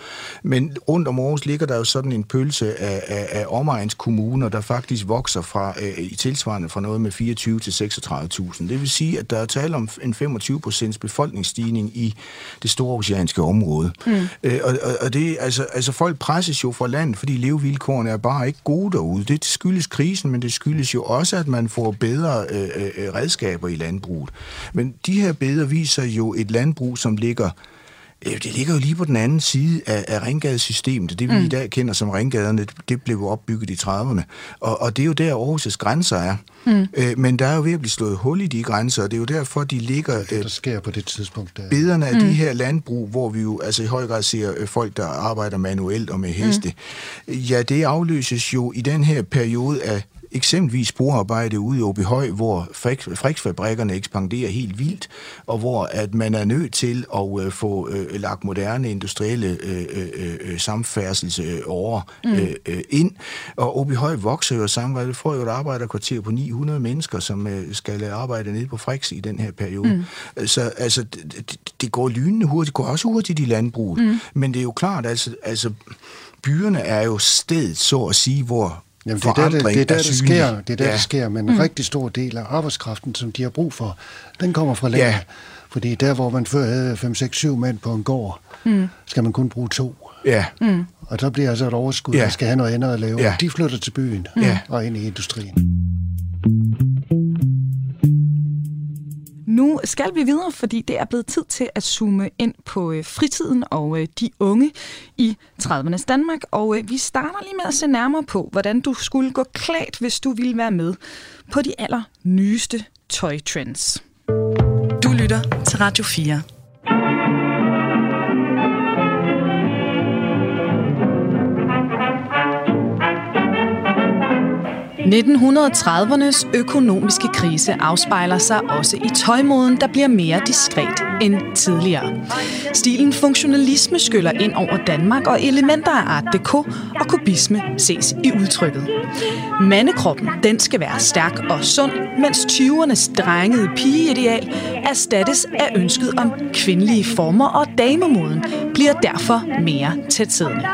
Men rundt om Aarhus ligger der jo sådan en pølse af, af, af omegns kommuner, der faktisk vokser fra, øh, i tilsvarende fra noget med 24 til 36.000. Det vil sige, at der er tale om en 25 procents befolkningsstigning i det store oceanske område. Mm. Øh, og, og, og det, altså, altså, folk presses jo fra landet, fordi levevilkårene er bare ikke gode derude. Det skyldes krisen, men det skyldes jo også, at man får bedre øh, øh, øh redskaber i landbruget. Men de her billeder viser jo et landbrug, som ligger det ligger jo lige på den anden side af, af ringgadesystemet. Det vi mm. i dag kender som ringgaderne, det blev opbygget i 30'erne. Og, og det er jo der Aarhus' grænser er. Mm. Øh, men der er jo ved at blive slået hul i de grænser, og det er jo derfor, de ligger... Det, der sker på det tidspunkt. Der. Billederne af mm. de her landbrug, hvor vi jo altså i høj grad ser øh, folk, der arbejder manuelt og med heste, mm. ja, det afløses jo i den her periode af eksempelvis sporarbejde ude i Åbyhøj, hvor friksfabrikkerne ekspanderer helt vildt, og hvor at man er nødt til at øh, få øh, lagt moderne industrielle øh, øh, øh samfærdselsårer mm. øh, øh, ind. Og Åbyhøj vokser jo sammen, det får jo et arbejderkvarter på 900 mennesker, som øh, skal arbejde nede på Friks i den her periode. Mm. Så altså, det, det går lynende hurtigt, det går også hurtigt i landbruget, mm. men det er jo klart, altså, altså byerne er jo sted, så at sige, hvor Jamen, det er der, det, det, er der, det sker, det er der, ja. det sker, men en mm. rigtig stor del af arbejdskraften, som de har brug for, den kommer fra landet. Ja. Fordi der, hvor man før havde 5, 6, 7 mænd på en gård, mm. skal man kun bruge to. Ja. Mm. Og så bliver altså et overskud, ja. der skal have noget andet at lave. Ja. De flytter til byen ja. og ind i industrien. Nu skal vi videre, fordi det er blevet tid til at zoome ind på øh, fritiden og øh, de unge i 30'ernes Danmark. Og øh, vi starter lige med at se nærmere på, hvordan du skulle gå klædt, hvis du ville være med på de aller nyeste tøjtrends. Du lytter til Radio 4. 1930'ernes økonomiske krise afspejler sig også i tøjmoden, der bliver mere diskret end tidligere. Stilen funktionalisme skyller ind over Danmark, og elementer af art deco og kubisme ses i udtrykket. Mandekroppen, den skal være stærk og sund, mens 20'ernes drengede pigeideal erstattes af ønsket om kvindelige former, og damemoden bliver derfor mere tætsiddende.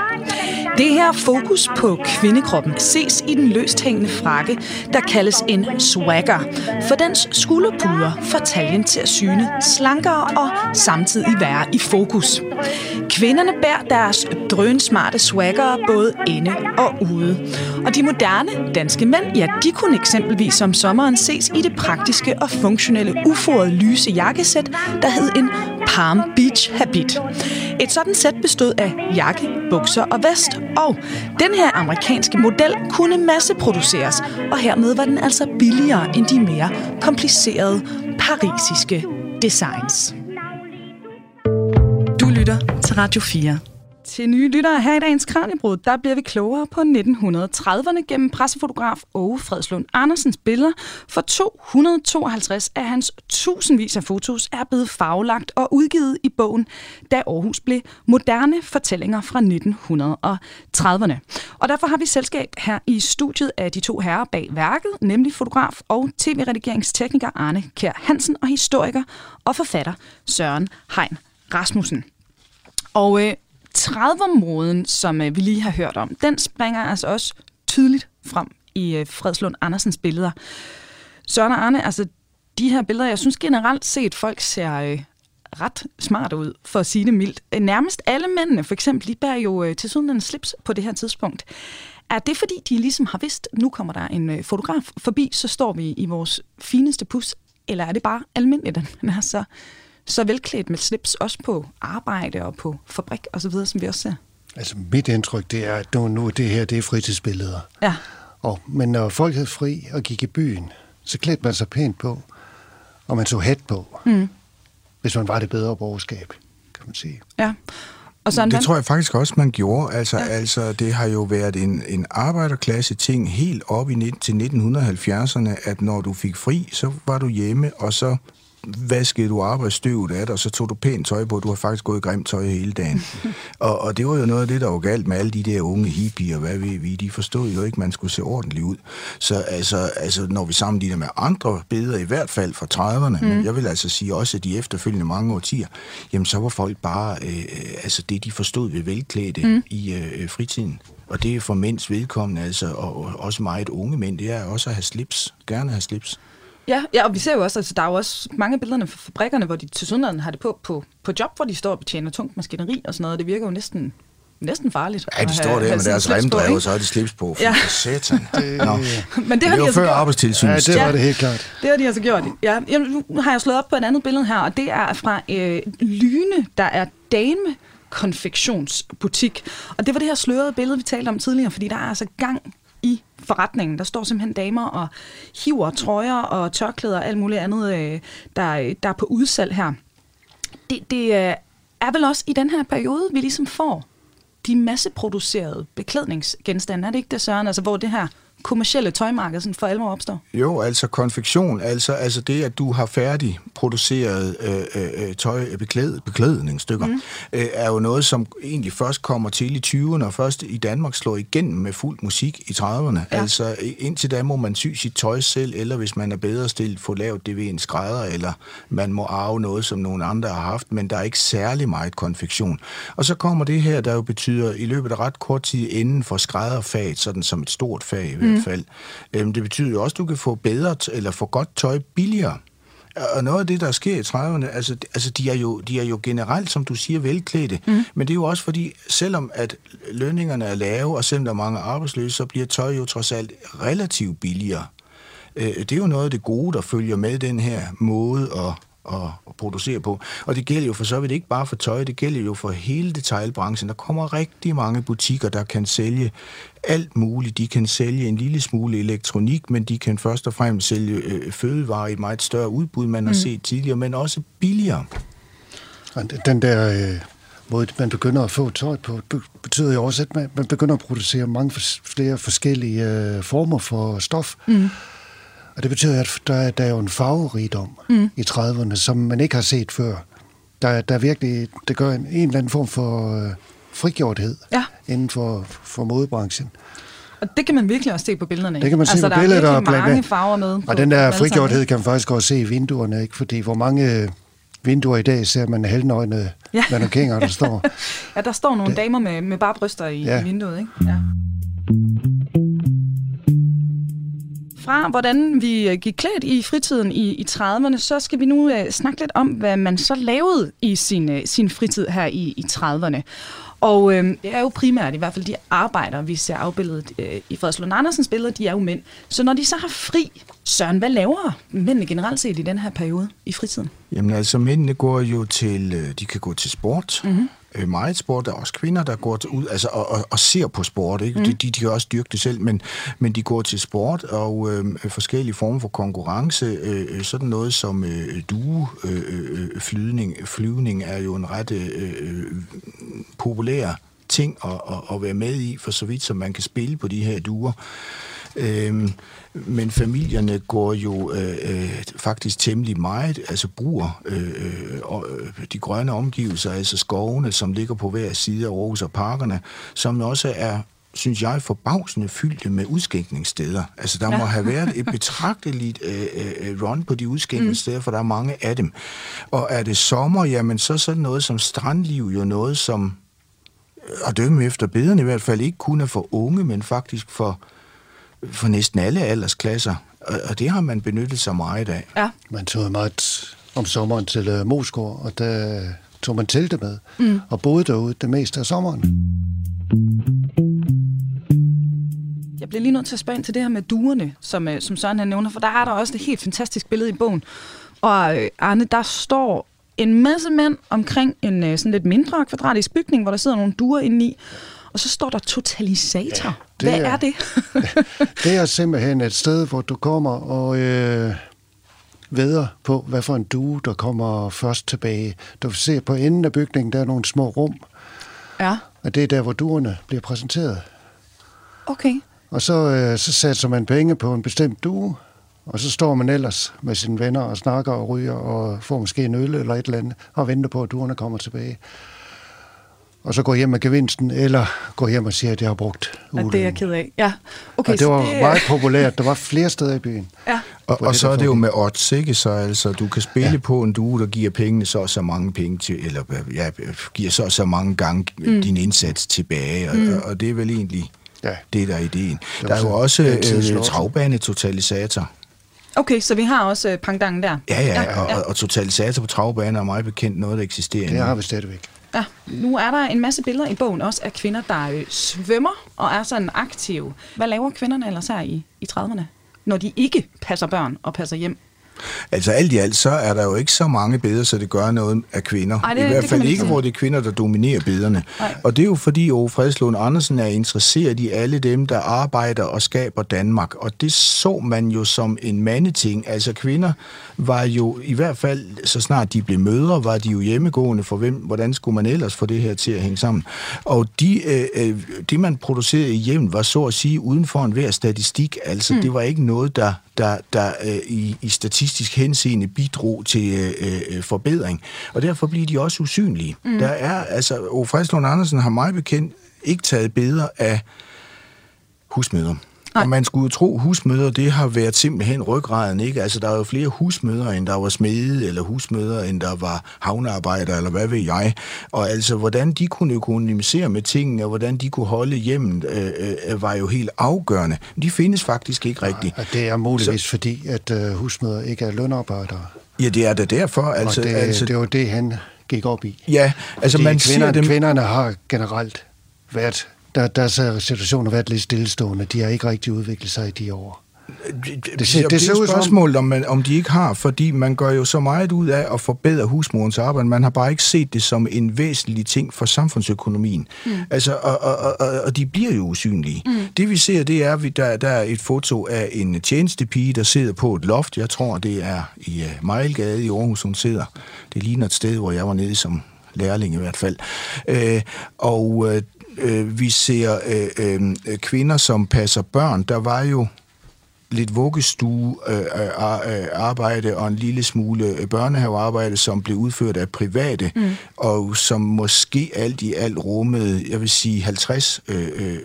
Det her fokus på kvindekroppen ses i den løst hængende frakke, der kaldes en swagger, for dens skulderpuder får taljen til at syne slankere og samtidig være i fokus. Kvinderne bærer deres drønsmarte swagger både inde og ude. Og de moderne danske mænd, ja, de kunne eksempelvis om sommeren ses i det praktiske og funktionelle uforede lyse jakkesæt, der hed en Palm Beach Habit. Et sådan sæt bestod af jakke, bukser og vest, og den her amerikanske model kunne masseproduceres, og hermed var den altså billigere end de mere komplicerede parisiske designs. Du lytter til Radio 4. Til nye lyttere her i dagens Kranjebrud, der bliver vi klogere på 1930'erne gennem pressefotograf Åge Fredslund Andersens billeder, for 252 af hans tusindvis af fotos er blevet faglagt og udgivet i bogen Da Aarhus blev moderne fortællinger fra 1930'erne. Og derfor har vi selskab her i studiet af de to herrer bag værket, nemlig fotograf og tv-redigeringstekniker Arne Kær Hansen og historiker og forfatter Søren Hein Rasmussen. Og øh, 30-moden, som øh, vi lige har hørt om, den springer altså også tydeligt frem i øh, Fredslund Andersens billeder. Søren og Arne, altså de her billeder, jeg synes generelt set, folk ser øh, ret smart ud, for at sige det mildt. Øh, nærmest alle mændene, for eksempel, de bærer jo øh, til siden en slips på det her tidspunkt. Er det fordi, de ligesom har vidst, nu kommer der en øh, fotograf forbi, så står vi i vores fineste pus, eller er det bare almindeligt, at man er så så velklædt med slips, også på arbejde og på fabrik og så videre, som vi også ser. Altså mit indtryk, det er, at nu, nu det her, det er fritidsbilleder. Ja. Og, men når folk havde fri og gik i byen, så klædte man sig pænt på, og man så hat på, mm. hvis man var det bedre borgerskab, kan man sige. Ja. Og sådan det man... tror jeg faktisk også, man gjorde. Altså, ja. altså det har jo været en, en arbejderklasse ting helt op i, til 1970'erne, at når du fik fri, så var du hjemme, og så vaskede du arbejdsstøvet af dig, og så tog du pænt tøj på. Du har faktisk gået i grimt tøj hele dagen. <laughs> og, og det var jo noget af det, der var galt med alle de der unge hippier, hvad vi, vi de forstod jo ikke, man skulle se ordentligt ud. Så altså, altså når vi sammenligner med andre billeder, i hvert fald fra 30'erne, mm. men jeg vil altså sige også, at de efterfølgende mange årtier, jamen så var folk bare, øh, altså det de forstod ved velklædte mm. i øh, fritiden. Og det er for mænds vedkommende, altså, og og også meget unge mænd, det er også at have slips. Gerne have slips. Ja, ja, og vi ser jo også, altså der er jo også mange af billederne fra fabrikkerne, hvor de til synligheden har det på, på, på job, hvor de står og betjener tungt maskineri og sådan noget. Det virker jo næsten, næsten farligt. Ja, de at står der have med deres remdrev, så har de slips på. Ja. Ja. Satan. Nå. Men det har de det var altså før gjort. arbejdstilsynet. Ja, det var det helt klart. Det har de altså gjort. Ja, jamen, nu har jeg slået op på et andet billede her, og det er fra øh, Lyne, der er dame konfektionsbutik. Og det var det her slørede billede, vi talte om tidligere, fordi der er altså gang forretningen. Der står simpelthen damer og hiver trøjer og tørklæder og alt muligt andet, øh, der, der er på udsalg her. Det, det øh, er vel også i den her periode, vi ligesom får de masseproducerede beklædningsgenstande. Er det ikke det, Søren? Altså, hvor det her kommercielle tøjmarked sådan for alvor opstår? Jo, altså konfektion, altså, altså det, at du har færdig produceret øh, øh, tøj, beklæd, beklædningsstykker, mm. øh, er jo noget, som egentlig først kommer til i 20'erne, og først i Danmark slår igennem med fuld musik i 30'erne. Ja. Altså indtil da må man sy sit tøj selv, eller hvis man er bedre stillet, få lavet det ved en skrædder, eller man må arve noget, som nogle andre har haft, men der er ikke særlig meget konfektion. Og så kommer det her, der jo betyder i løbet af ret kort tid inden for skrædderfaget, sådan som et stort fag i hvert fald. Øhm, det betyder jo også, at du kan få bedre eller få godt tøj billigere. Og noget af det, der sker i 30'erne, altså, altså de, er jo, de er jo generelt, som du siger, velklædte. Mm. Men det er jo også fordi, selvom at lønningerne er lave, og selvom der er mange arbejdsløse, så bliver tøj jo trods alt relativt billigere. Øh, det er jo noget af det gode, der følger med den her måde at, at, producere på. Og det gælder jo for så vidt ikke bare for tøj, det gælder jo for hele detailbranchen. Der kommer rigtig mange butikker, der kan sælge alt muligt. De kan sælge en lille smule elektronik, men de kan først og fremmest sælge øh, fødevarer i et meget større udbud, man har mm. set tidligere, men også billigere. Den der øh, måde, man begynder at få tøj på, be- betyder jo også, at man, man begynder at producere mange flere forskellige øh, former for stof. Mm. Og det betyder, at der, er- der er jo en farverigdom mm. i 30'erne, som man ikke har set før. Der, der er virkelig, det gør en, en eller anden form for øh, frigjorthed Ja. inden for, for modebranchen. Og det kan man virkelig også se på billederne. Det kan man se altså, på der billedet, er mange andet- farver med. Og den der frigjorthed ikke? kan man faktisk godt se i vinduerne, ikke? fordi hvor mange øh, vinduer i dag ser man halvnøgne Ja. mannequiner, der står. <laughs> Ja, der står nogle damer med, med bare bryster i. Ja. i vinduet, ikke? Ja. Fra hvordan vi øh, gik klædt i fritiden i, i 30'erne, så skal vi nu uh, snakke lidt om, hvad man så lavede i sin, uh, sin fritid her i, i 30'erne. Og øh, det er jo primært i hvert fald de arbejdere, vi ser afbildet øh, i Fredslund Andersens billeder, de er jo mænd. Så når de så har fri, Søren, hvad laver mændene generelt set i den her periode i fritiden? Jamen altså, mændene går jo til, øh, de kan gå til sport, mm-hmm. Øh, meget sport, der er også kvinder, der går til, ud altså, og, og, og ser på sport, ikke? Mm. De, de, de kan også dyrke det selv, men, men de går til sport og øh, forskellige former for konkurrence, øh, øh, sådan noget som øh, due, øh, øh, flydning, flyvning er jo en ret øh, øh, populær ting at, at, at være med i, for så vidt som man kan spille på de her duer. Øhm, men familierne går jo øh, øh, faktisk temmelig meget, altså bruger øh, øh, og, øh, de grønne omgivelser, altså skovene, som ligger på hver side af Aarhus og parkerne, som også er synes jeg, forbavsende fyldte med udskænkningssteder. Altså, der ja. må have været et <laughs> betragteligt øh, øh, run på de udskænkningssteder, mm. for der er mange af dem. Og er det sommer, jamen så sådan noget som strandliv jo noget, som at dømme efter bederne i hvert fald ikke kun er for unge, men faktisk for, for næsten alle aldersklasser. Og, og det har man benyttet sig meget af. Ja. Man tog meget om sommeren til uh, Moskov, og der tog man telte med, mm. og boede derude det meste af sommeren. Jeg bliver lige nødt til at spørge ind til det her med duerne, som, øh, som Søren han nævner, for der er der også et helt fantastisk billede i bogen. Og øh, Arne, der står en masse mænd omkring en øh, sådan lidt mindre kvadratisk bygning, hvor der sidder nogle duer inde i, og så står der totalisator. Ja, det Hvad er- er det? <laughs> Det er simpelthen et sted, hvor du kommer og øh, ved på, hvad for en due, der kommer først tilbage. Du ser på enden af bygningen, der er nogle små rum, ja, og det er der, hvor duerne bliver præsenteret. okay. Og så, øh, så satser man penge på en bestemt due, Og så står man ellers med sine venner og snakker og ryger og får måske en øl eller et eller andet og venter på, at duerne kommer tilbage. Og så går hjem med gevinsten, eller går hjem og siger, at jeg har brugt Ja, det er jeg ked af. Ja, okay. Og det så var meget populært. Der var flere steder i byen. Ja, Og, og det, så er det jo med odds, ikke? Så altså, du kan spille ja. på en due, der giver pengene så og så mange penge til, eller ja, giver så og så mange gange mm. din indsats tilbage, og, mm. og det er vel egentlig Ja. det, der er ideen. Der er jo så også øh, travbane-totalisator. okay, så vi har også øh, pangdangen der. Ja, ja, ja. Og, og, og totalisator på travbaner er meget bekendt noget, der eksisterer. Det har vi stadigvæk. Ja, nu er der en masse billeder i bogen også af kvinder, der øh, svømmer og er sådan aktive. Hvad laver kvinderne ellers her i, i 30'erne, når de ikke passer børn og passer hjem? Altså alt i alt, så er der jo ikke så mange billeder, så det gør noget af kvinder. Ej, det- I hvert fald ikke, sige. hvor det er kvinder, der dominerer billederne. Og det er jo fordi, Ove Fredslund Andersen er interesseret i alle dem, der arbejder og skaber Danmark. Og det så man jo som en mandeting. Altså kvinder var jo, i hvert fald så snart de blev mødre, var de jo hjemmegående for hvem, hvordan skulle man ellers få det her til at hænge sammen. Og de, øh, øh, det, man producerede i hjemmet, var så at sige uden for enhver statistik. Altså, mm. det var ikke noget, der, der, der øh, i, i statistisk henseende bidrog til øh, øh, forbedring. Og derfor bliver de også usynlige. Mm. Der er, altså, Fredslund Andersen har meget bekendt ikke taget billeder af Og man skulle tro, husmødre, det har været simpelthen ryggraden, ikke? Altså, der er jo flere husmødre, end der var smede, eller husmødre, end der var havnearbejdere, eller hvad ved jeg. Og altså, hvordan de kunne økonomisere med tingene, og hvordan de kunne holde hjemmet, øh, øh, var jo helt afgørende. De findes faktisk ikke rigtigt. Og det er muligvis så... fordi, at uh, husmøder ikke er lønarbejdere. Ja, det er da derfor. Altså, og det, altså, det var det, han gik op i. ja, altså Fordi man kvinder, ser dem... Kvinderne har generelt været... Der, deres situationer har været lidt stillestående. De har ikke rigtig udviklet sig i de år. Det, Det ser- det, det er et spørgsmål, om, man, om de ikke har, fordi man gør jo så meget ud af at forbedre husmorens arbejde. Man har bare ikke set det som en væsentlig ting for samfundsøkonomien. Mm. Altså, og, og, og, og de bliver jo usynlige. Mm. Det vi ser, det er, at der, der er et foto af en tjenestepige, der sidder på et loft. Jeg tror, det er i uh, Mejlgade i Aarhus, hun sidder. Det ligner et sted, hvor jeg var nede som lærling i hvert fald. Øh, og øh, øh, vi ser øh, øh, kvinder, som passer børn. Der var jo lidt vuggestue øh, øh, øh, arbejde og en lille smule øh, børnehavearbejde, som blev udført af private, mm. og som måske alt i alt rummede, jeg vil sige, 50 øh, øh,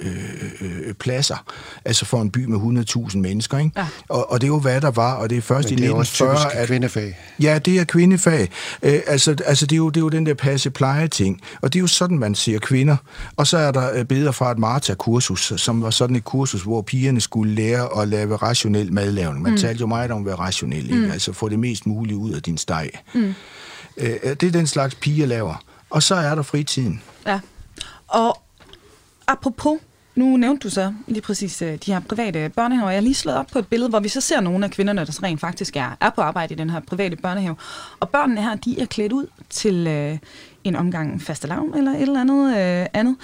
øh, pladser, altså for en by med 100.000 mennesker. Ikke? Ja. Og, og det er jo, hvad der var, og det er først Men i det er 1940, typisk kvindefag. Ja, det er kvindefag. Øh, altså, altså det, er jo, det er jo den der passe-pleje-ting. Og det er jo sådan, man ser kvinder. Og så er der øh, billeder fra et Marta-kursus, som var sådan et kursus, hvor pigerne skulle lære at lave rationel madlavning. Man mm. talte jo meget om at være rationel, ikke? Mm. altså få det mest mulige ud af din steg. Mm. Øh, det er den slags piger laver. Og så er der fritiden. Ja. Og apropos, nu nævnte du så lige præcis øh, de her private børnehaver. Jeg har lige slået op på et billede, hvor vi så ser nogle af kvinderne, der så rent faktisk er, er på arbejde i den her private børnehave. Og børnene her, de er klædt ud til øh, en omgang fastelavn eller et eller andet øh, andet.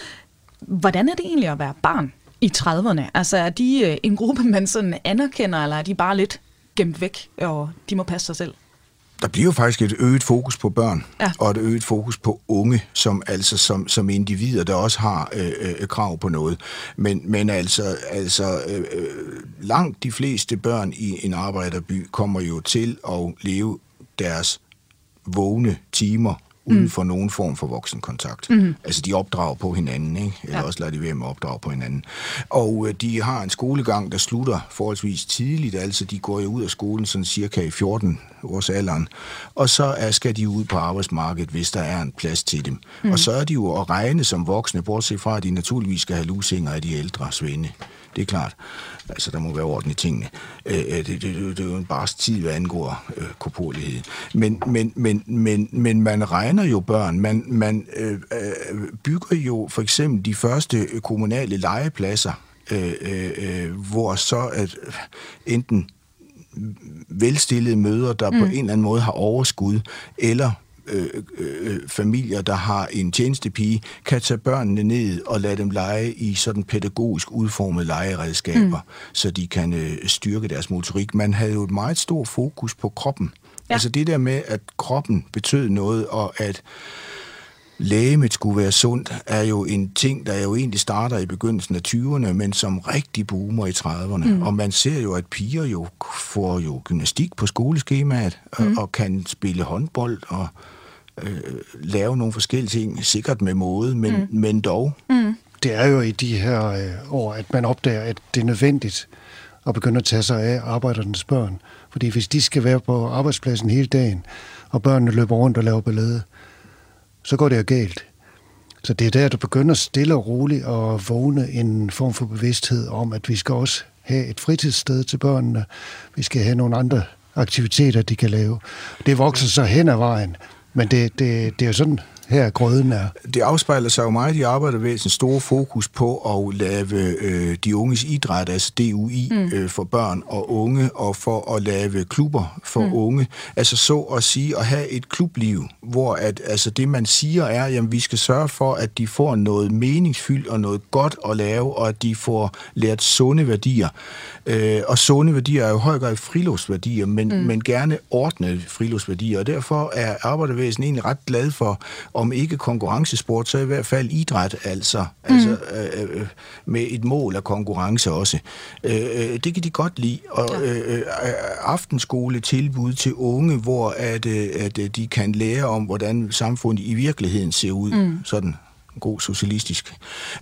Hvordan er det egentlig at være barn i 30'erne? Altså er de øh, en gruppe, <laughs> man sådan anerkender, eller er de bare lidt gemt væk, og de må passe sig selv? Der bliver jo faktisk et øget fokus på børn, Ja. og et øget fokus på unge, som altså som, som individer, der også har øh, øh, krav på noget. Men, men altså, altså øh, øh, langt de fleste børn i en arbejderby kommer jo til at leve deres vågne timer uden for nogen form for voksenkontakt. Mm. Altså, de opdrager på hinanden, ikke? Eller ja. også lader de være med at opdrage på hinanden. Og øh, de har en skolegang, der slutter forholdsvis tidligt, altså de går jo ud af skolen sådan cirka i 14 års alderen, og så er, skal de ud på arbejdsmarkedet, hvis der er en plads til dem. Mm. Og så er de jo at regne som voksne, bortset fra, at de naturligvis skal have lusinger af de ældre svende. Det er klart. Altså, der må være orden i tingene. Øh, øh, det, det, det, det er jo en barsk tid, hvad angår øh, korporlighed. Men, men, men, men, men man regner jo børn. Man, man øh, øh, bygger jo for eksempel de første kommunale legepladser, øh, øh, øh, hvor så at enten velstillede mødre, der mm. på en eller anden måde har overskud, eller øh, øh, familier, der har en tjenestepige, kan tage børnene ned og lade dem lege i sådan pædagogisk udformede legeredskaber, mm. så de kan øh, styrke deres motorik. Man havde jo et meget stort fokus på kroppen. Ja. Altså det der med, at kroppen betød noget, og at lægemet skulle være sundt, er jo en ting, der jo egentlig starter i begyndelsen af 20'erne, men som rigtig boomer i 30'erne. Mm. Og man ser jo, at piger jo får jo gymnastik på skoleskemaet, mm. og, og kan spille håndbold og øh, lave nogle forskellige ting, sikkert med måde, men, mm. men dog. Mm. Det er jo i de her øh, år, at man opdager, at det er nødvendigt at begynde at tage sig af arbejdernes børn. Fordi hvis de skal være på arbejdspladsen hele dagen, og børnene løber rundt og laver ballade, så går det jo galt. Så det er der, du begynder stille og roligt at vågne en form for bevidsthed om, at vi skal også have et fritidssted til børnene. Vi skal have nogle andre aktiviteter, de kan lave. Det vokser så hen ad vejen, men det, det, det er jo sådan, her grøden er. Det afspejler sig jo meget i arbejdervæsenens store fokus på at lave øh, de unges idræt, altså DUI, mm. øh, for børn og unge, og for at lave klubber for mm. unge. Altså så at sige, at have et klubliv, hvor at, altså det man siger er, at vi skal sørge for, at de får noget meningsfyldt og noget godt at lave, og at de får lært sunde værdier. Øh, og sunde værdier er jo høj grad friluftsværdier, men, mm. men gerne ordnede friluftsværdier, og derfor er arbejdervæsen egentlig ret glad for om ikke konkurrencesport, så i hvert fald idræt, altså, mm. altså øh, øh, med et mål af konkurrence også. Øh, øh det kan de godt lide. Og ja. øh, øh aftenskole tilbud til unge, hvor at, at de kan lære om, hvordan samfundet i virkeligheden ser ud, mm. sådan god socialistisk,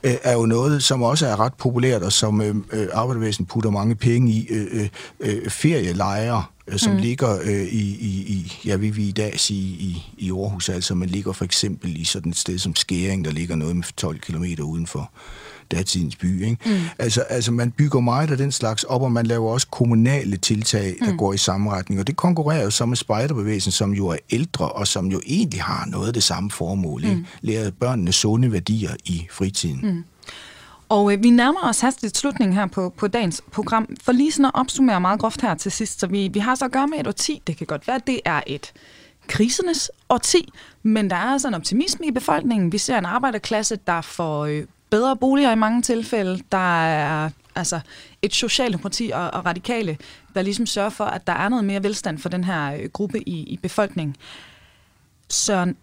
øh, er jo noget, som også er ret populært, og som øh, arbejdervæsen putter mange penge i. Øh, øh, ferielejre, øh, som mm. ligger øh, i, i, i, ja, vi vil i dag sige i, i Aarhus, altså man ligger for eksempel i sådan et sted som Skæring, der ligger noget med 12 km uden for datidens by. Ikke? Mm. Altså, altså man bygger meget af den slags op, og man laver også kommunale tiltag, der mm. går i samme retning. Og det konkurrerer jo så med spejderbevægelsen, som jo er ældre, og som jo egentlig har noget af det samme formål. Ikke? Mm. Lærer børnene sunde værdier i fritiden. Mm. Og øh, vi nærmer os hastigt slutningen her på, på dagens program. For lige sådan at opsummere meget groft her til sidst, så vi, vi har så at gøre med et årti. Det kan godt være, det er et krisernes årti, men der er altså en optimisme i befolkningen. Vi ser en arbejderklasse, der får øh, bedre boliger i mange tilfælde. Der er altså et socialdemokrati og, og radikale, der ligesom sørger for, at der er noget mere velstand for den her øh, gruppe i, i befolkningen. Så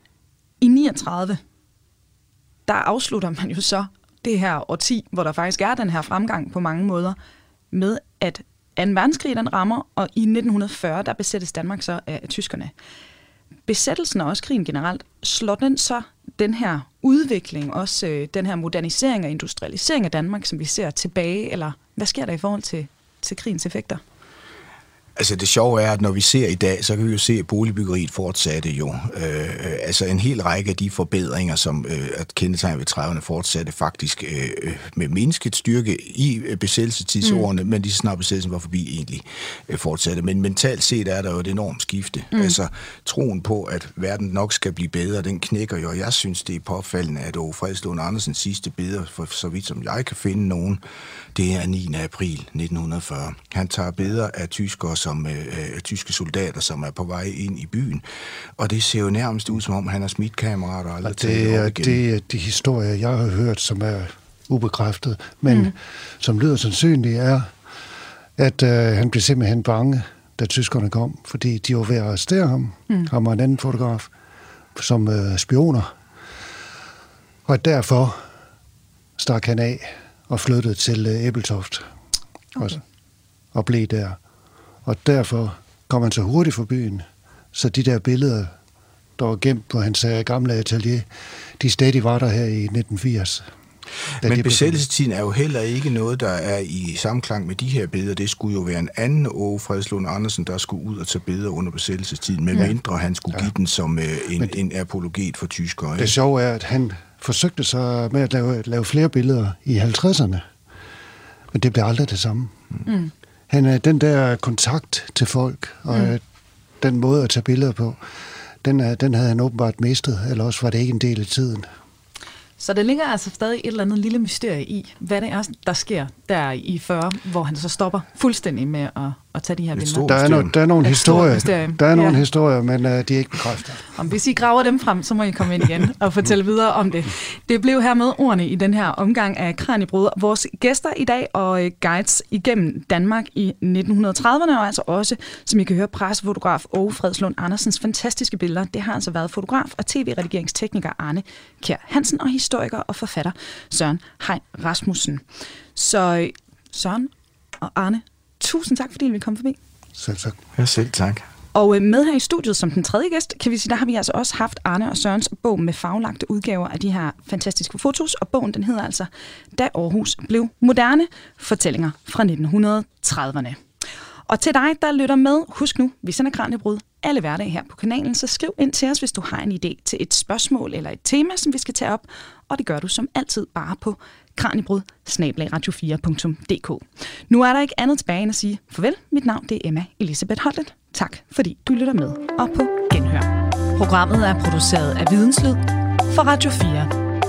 i 39, der afslutter man jo så det her årti, hvor der faktisk er den her fremgang på mange måder, med at 2. verdenskrig den rammer, og i 1940, der besættes Danmark så af tyskerne. Besættelsen og også krigen generelt, slår den så den her udvikling, også øh, den her modernisering og industrialisering af Danmark, som vi ser tilbage, eller hvad sker der i forhold til, til krigens effekter? Altså det sjove er, at når vi ser i dag, så kan vi jo se, at boligbyggeriet fortsatte jo. Øh, altså en hel række af de forbedringer, som øh, at kendetegn ved 30'erne fortsatte faktisk øh, med mindsket styrke i øh, besættelsestidsårene, mm. men lige snart besættelsen var forbi egentlig øh, fortsatte. Men mentalt set er der jo et enormt skifte. Mm. Altså troen på, at verden nok skal blive bedre, den knækker jo. Jeg synes, det er påfaldende, at Ove Fredslund Andersens sidste billeder, for så vidt som jeg kan finde nogen, det er 9. april 1940. Han tager billeder af tyskere, som, øh, øh, tyske soldater, som er på vej ind i byen. Og det ser jo nærmest ud, som om han har smidt kameraer og aldrig det er, det er de historier, jeg har hørt, som er ubekræftet, men mm. som lyder sandsynligt, er, at øh, han blev simpelthen bange, da tyskerne kom, fordi de var ved at arrestere ham, mm. ham og en anden fotograf, som øh, spioner. Og derfor stak han af og flyttede til øh, Æbeltoft okay. og, og blev der. Og derfor kom han så hurtigt fra byen, så de der billeder, der var gemt på hans øh, gamle atelier, de stadig var der her i 1980. Men besættelsestiden er jo heller ikke noget, der er i samklang med de her billeder. Det skulle jo være en anden Åge Fredslund Andersen, der skulle ud og tage billeder under besættelsestiden, med ja. mindre han skulle ja. give den som uh, en, en apologet for tyskere. Det sjove er, at han forsøgte så med at lave, lave flere billeder i 50'erne, men det blev aldrig det samme. Mm. Han er den der kontakt til folk, og mm. den måde at tage billeder på, den, den havde han åbenbart mistet, eller også var det ikke en del af tiden. Så der ligger altså stadig et eller andet lille mysterie i, hvad det er, der sker der i 40, hvor han så stopper fuldstændig med at, at tage de her billeder. Der er, no, der er nogle historier, der er nogle Ja. historier, men uh, de er ikke bekræftet. Om hvis I graver dem frem, så må I komme ind igen og fortælle videre om det. Det blev hermed ordene i den her omgang af Kranjebrud. Vores gæster i dag og øh, guides igennem Danmark i 1930'erne, og altså også, som I kan høre, pressefotograf Åge Fredslund Andersens fantastiske billeder. Det har altså været fotograf og tv-redigeringstekniker Arne Kjær Hansen og historiker og forfatter Søren Hein Rasmussen. Så øh, Søren og Arne, tusind tak, fordi I vil komme forbi. Selv tak. Ja, selv tak. Og øh, med her i studiet som den tredje gæst, kan vi sige, der har vi altså også haft Arne og Sørens bog med faglagte udgaver af de her fantastiske fotos. Og bogen den hedder altså Da Aarhus blev moderne. Fortællinger fra 1930'erne. Og til dig, der lytter med, husk nu, vi sender Kranjebrud alle hverdage her på kanalen, så skriv ind til os, hvis du har en idé til et spørgsmål eller et tema, som vi skal tage op. Og det gør du som altid bare på kranibrud radio4.dk. Nu er der ikke andet tilbage end at sige farvel. Mit navn det er Emma Elisabeth Holtet. Tak fordi du lytter med og på genhør. Programmet er produceret af Videnslyd for Radio 4